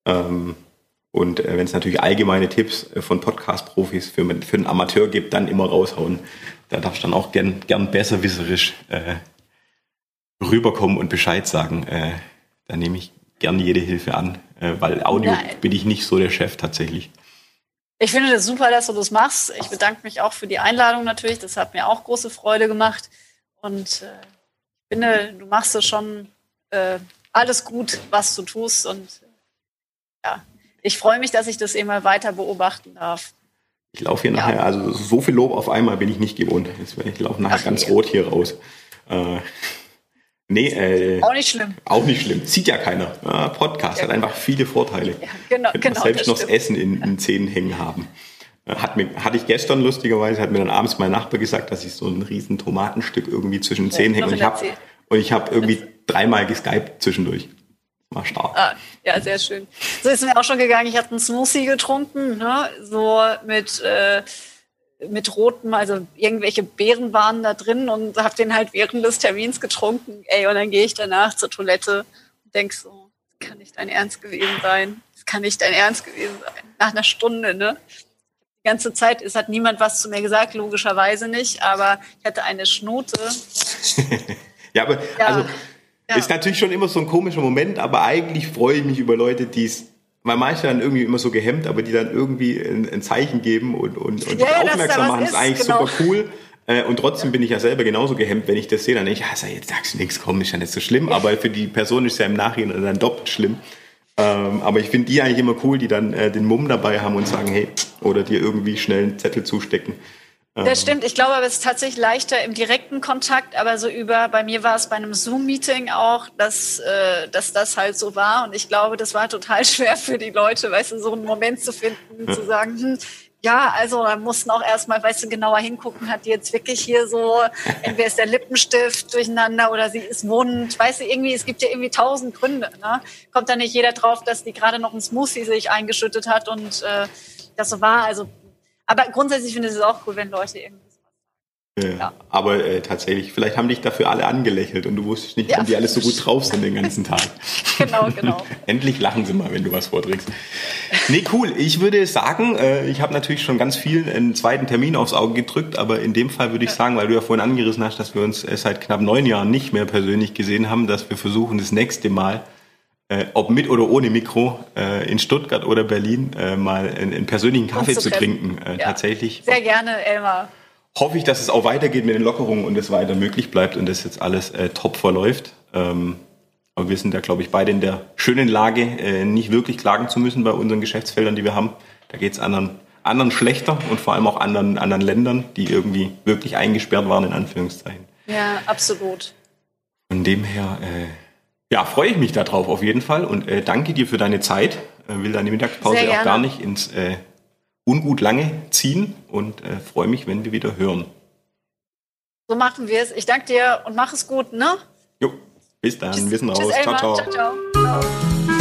Ähm, und äh, wenn es natürlich allgemeine Tipps äh, von Podcast-Profis für, für einen Amateur gibt, dann immer raushauen. Da darfst du dann auch gern, gern besserwisserisch äh, rüberkommen und Bescheid sagen. Äh, da nehme ich gern jede Hilfe an, äh, weil Audio Nein. bin ich nicht so der Chef tatsächlich. Ich finde das super, dass du das machst. Ich bedanke mich auch für die Einladung natürlich. Das hat mir auch große Freude gemacht. Und äh, ich finde, du machst es schon äh, alles gut, was du tust. Und ja, ich freue mich, dass ich das immer weiter beobachten darf. Ich laufe hier ja. nachher, also so viel Lob auf einmal bin ich nicht gewohnt. Ich laufe nachher Ach, ganz nee. rot hier raus. Äh, nee, äh, auch nicht schlimm. Auch nicht schlimm. Sieht ja keiner. Ja, Podcast ja. hat einfach viele Vorteile. Ja, genau, genau, selbst noch das Essen in, in Zähnen hängen haben. Äh, hat mir, hatte ich gestern lustigerweise, hat mir dann abends mein Nachbar gesagt, dass ich so ein riesen Tomatenstück irgendwie zwischen den Zähnen hänge. Und ich habe und ich habe irgendwie dreimal geskypt zwischendurch war stark. Ah, ja, sehr schön. So ist mir auch schon gegangen. Ich hatte einen Smoothie getrunken, ne? so mit, äh, mit roten, also irgendwelche Beeren waren da drin und habe den halt während des Termins getrunken. Ey, und dann gehe ich danach zur Toilette und denk so, das kann nicht dein Ernst gewesen sein. Das kann nicht dein Ernst gewesen sein. Nach einer Stunde, ne? Die ganze Zeit, es hat niemand was zu mir gesagt, logischerweise nicht, aber ich hatte eine Schnute. ja, aber ja. also ja. Ist natürlich schon immer so ein komischer Moment, aber eigentlich freue ich mich über Leute, die es, weil manche dann irgendwie immer so gehemmt, aber die dann irgendwie ein, ein Zeichen geben und, und, und ja, aufmerksam machen, ist, ist eigentlich genau. super cool. Äh, und trotzdem bin ich ja selber genauso gehemmt, wenn ich das sehe, dann denke ich, ja, jetzt sagst du nichts, komm, ist ja nicht so schlimm, aber für die Person ist es ja im Nachhinein dann doppelt schlimm. Ähm, aber ich finde die eigentlich immer cool, die dann äh, den Mumm dabei haben und sagen, hey, oder dir irgendwie schnell einen Zettel zustecken. Das ähm. stimmt. Ich glaube, es ist tatsächlich leichter im direkten Kontakt, aber so über, bei mir war es bei einem Zoom-Meeting auch, dass, äh, dass das halt so war. Und ich glaube, das war total schwer für die Leute, weißt du, so einen Moment zu finden, ja. zu sagen, hm, ja, also da mussten auch erstmal, weißt du, genauer hingucken, hat die jetzt wirklich hier so, entweder ist der Lippenstift durcheinander oder sie ist wund, weißt du, irgendwie, es gibt ja irgendwie tausend Gründe, ne? Kommt da nicht jeder drauf, dass die gerade noch ein Smoothie sich eingeschüttet hat und äh, das so war, also aber grundsätzlich finde ich es auch cool, wenn Leute irgendwie ja, ja. Aber äh, tatsächlich, vielleicht haben dich dafür alle angelächelt und du wusstest nicht, ja. die alles so gut drauf sind den ganzen Tag. genau, genau. Endlich lachen sie mal, wenn du was vorträgst. Nee, cool. Ich würde sagen, äh, ich habe natürlich schon ganz viel einen zweiten Termin aufs Auge gedrückt, aber in dem Fall würde ich sagen, weil du ja vorhin angerissen hast, dass wir uns äh, seit knapp neun Jahren nicht mehr persönlich gesehen haben, dass wir versuchen, das nächste Mal äh, ob mit oder ohne Mikro, äh, in Stuttgart oder Berlin äh, mal einen, einen, persönlichen Kaffee zu, zu trinken. Äh, ja. Tatsächlich. Sehr gerne, Elmar. Hoffe ich, dass es auch weitergeht mit den Lockerungen und es weiter möglich bleibt und das jetzt alles äh, top verläuft. Ähm, aber wir sind da, glaube ich, beide in der schönen Lage, äh, nicht wirklich klagen zu müssen bei unseren Geschäftsfeldern, die wir haben. Da geht es anderen, anderen schlechter und vor allem auch anderen, anderen Ländern, die irgendwie wirklich eingesperrt waren, in Anführungszeichen. Ja, absolut. Von dem her, ja, freue ich mich darauf auf jeden Fall und äh, danke dir für deine Zeit. Äh, will deine Mittagspause auch gar nicht ins äh, ungut lange ziehen und äh, freue mich, wenn wir wieder hören. So machen wir es. Ich danke dir und mach es gut, ne? Jo, bis dann. Tschüss, wir sind raus. Ciao, ciao. ciao, ciao.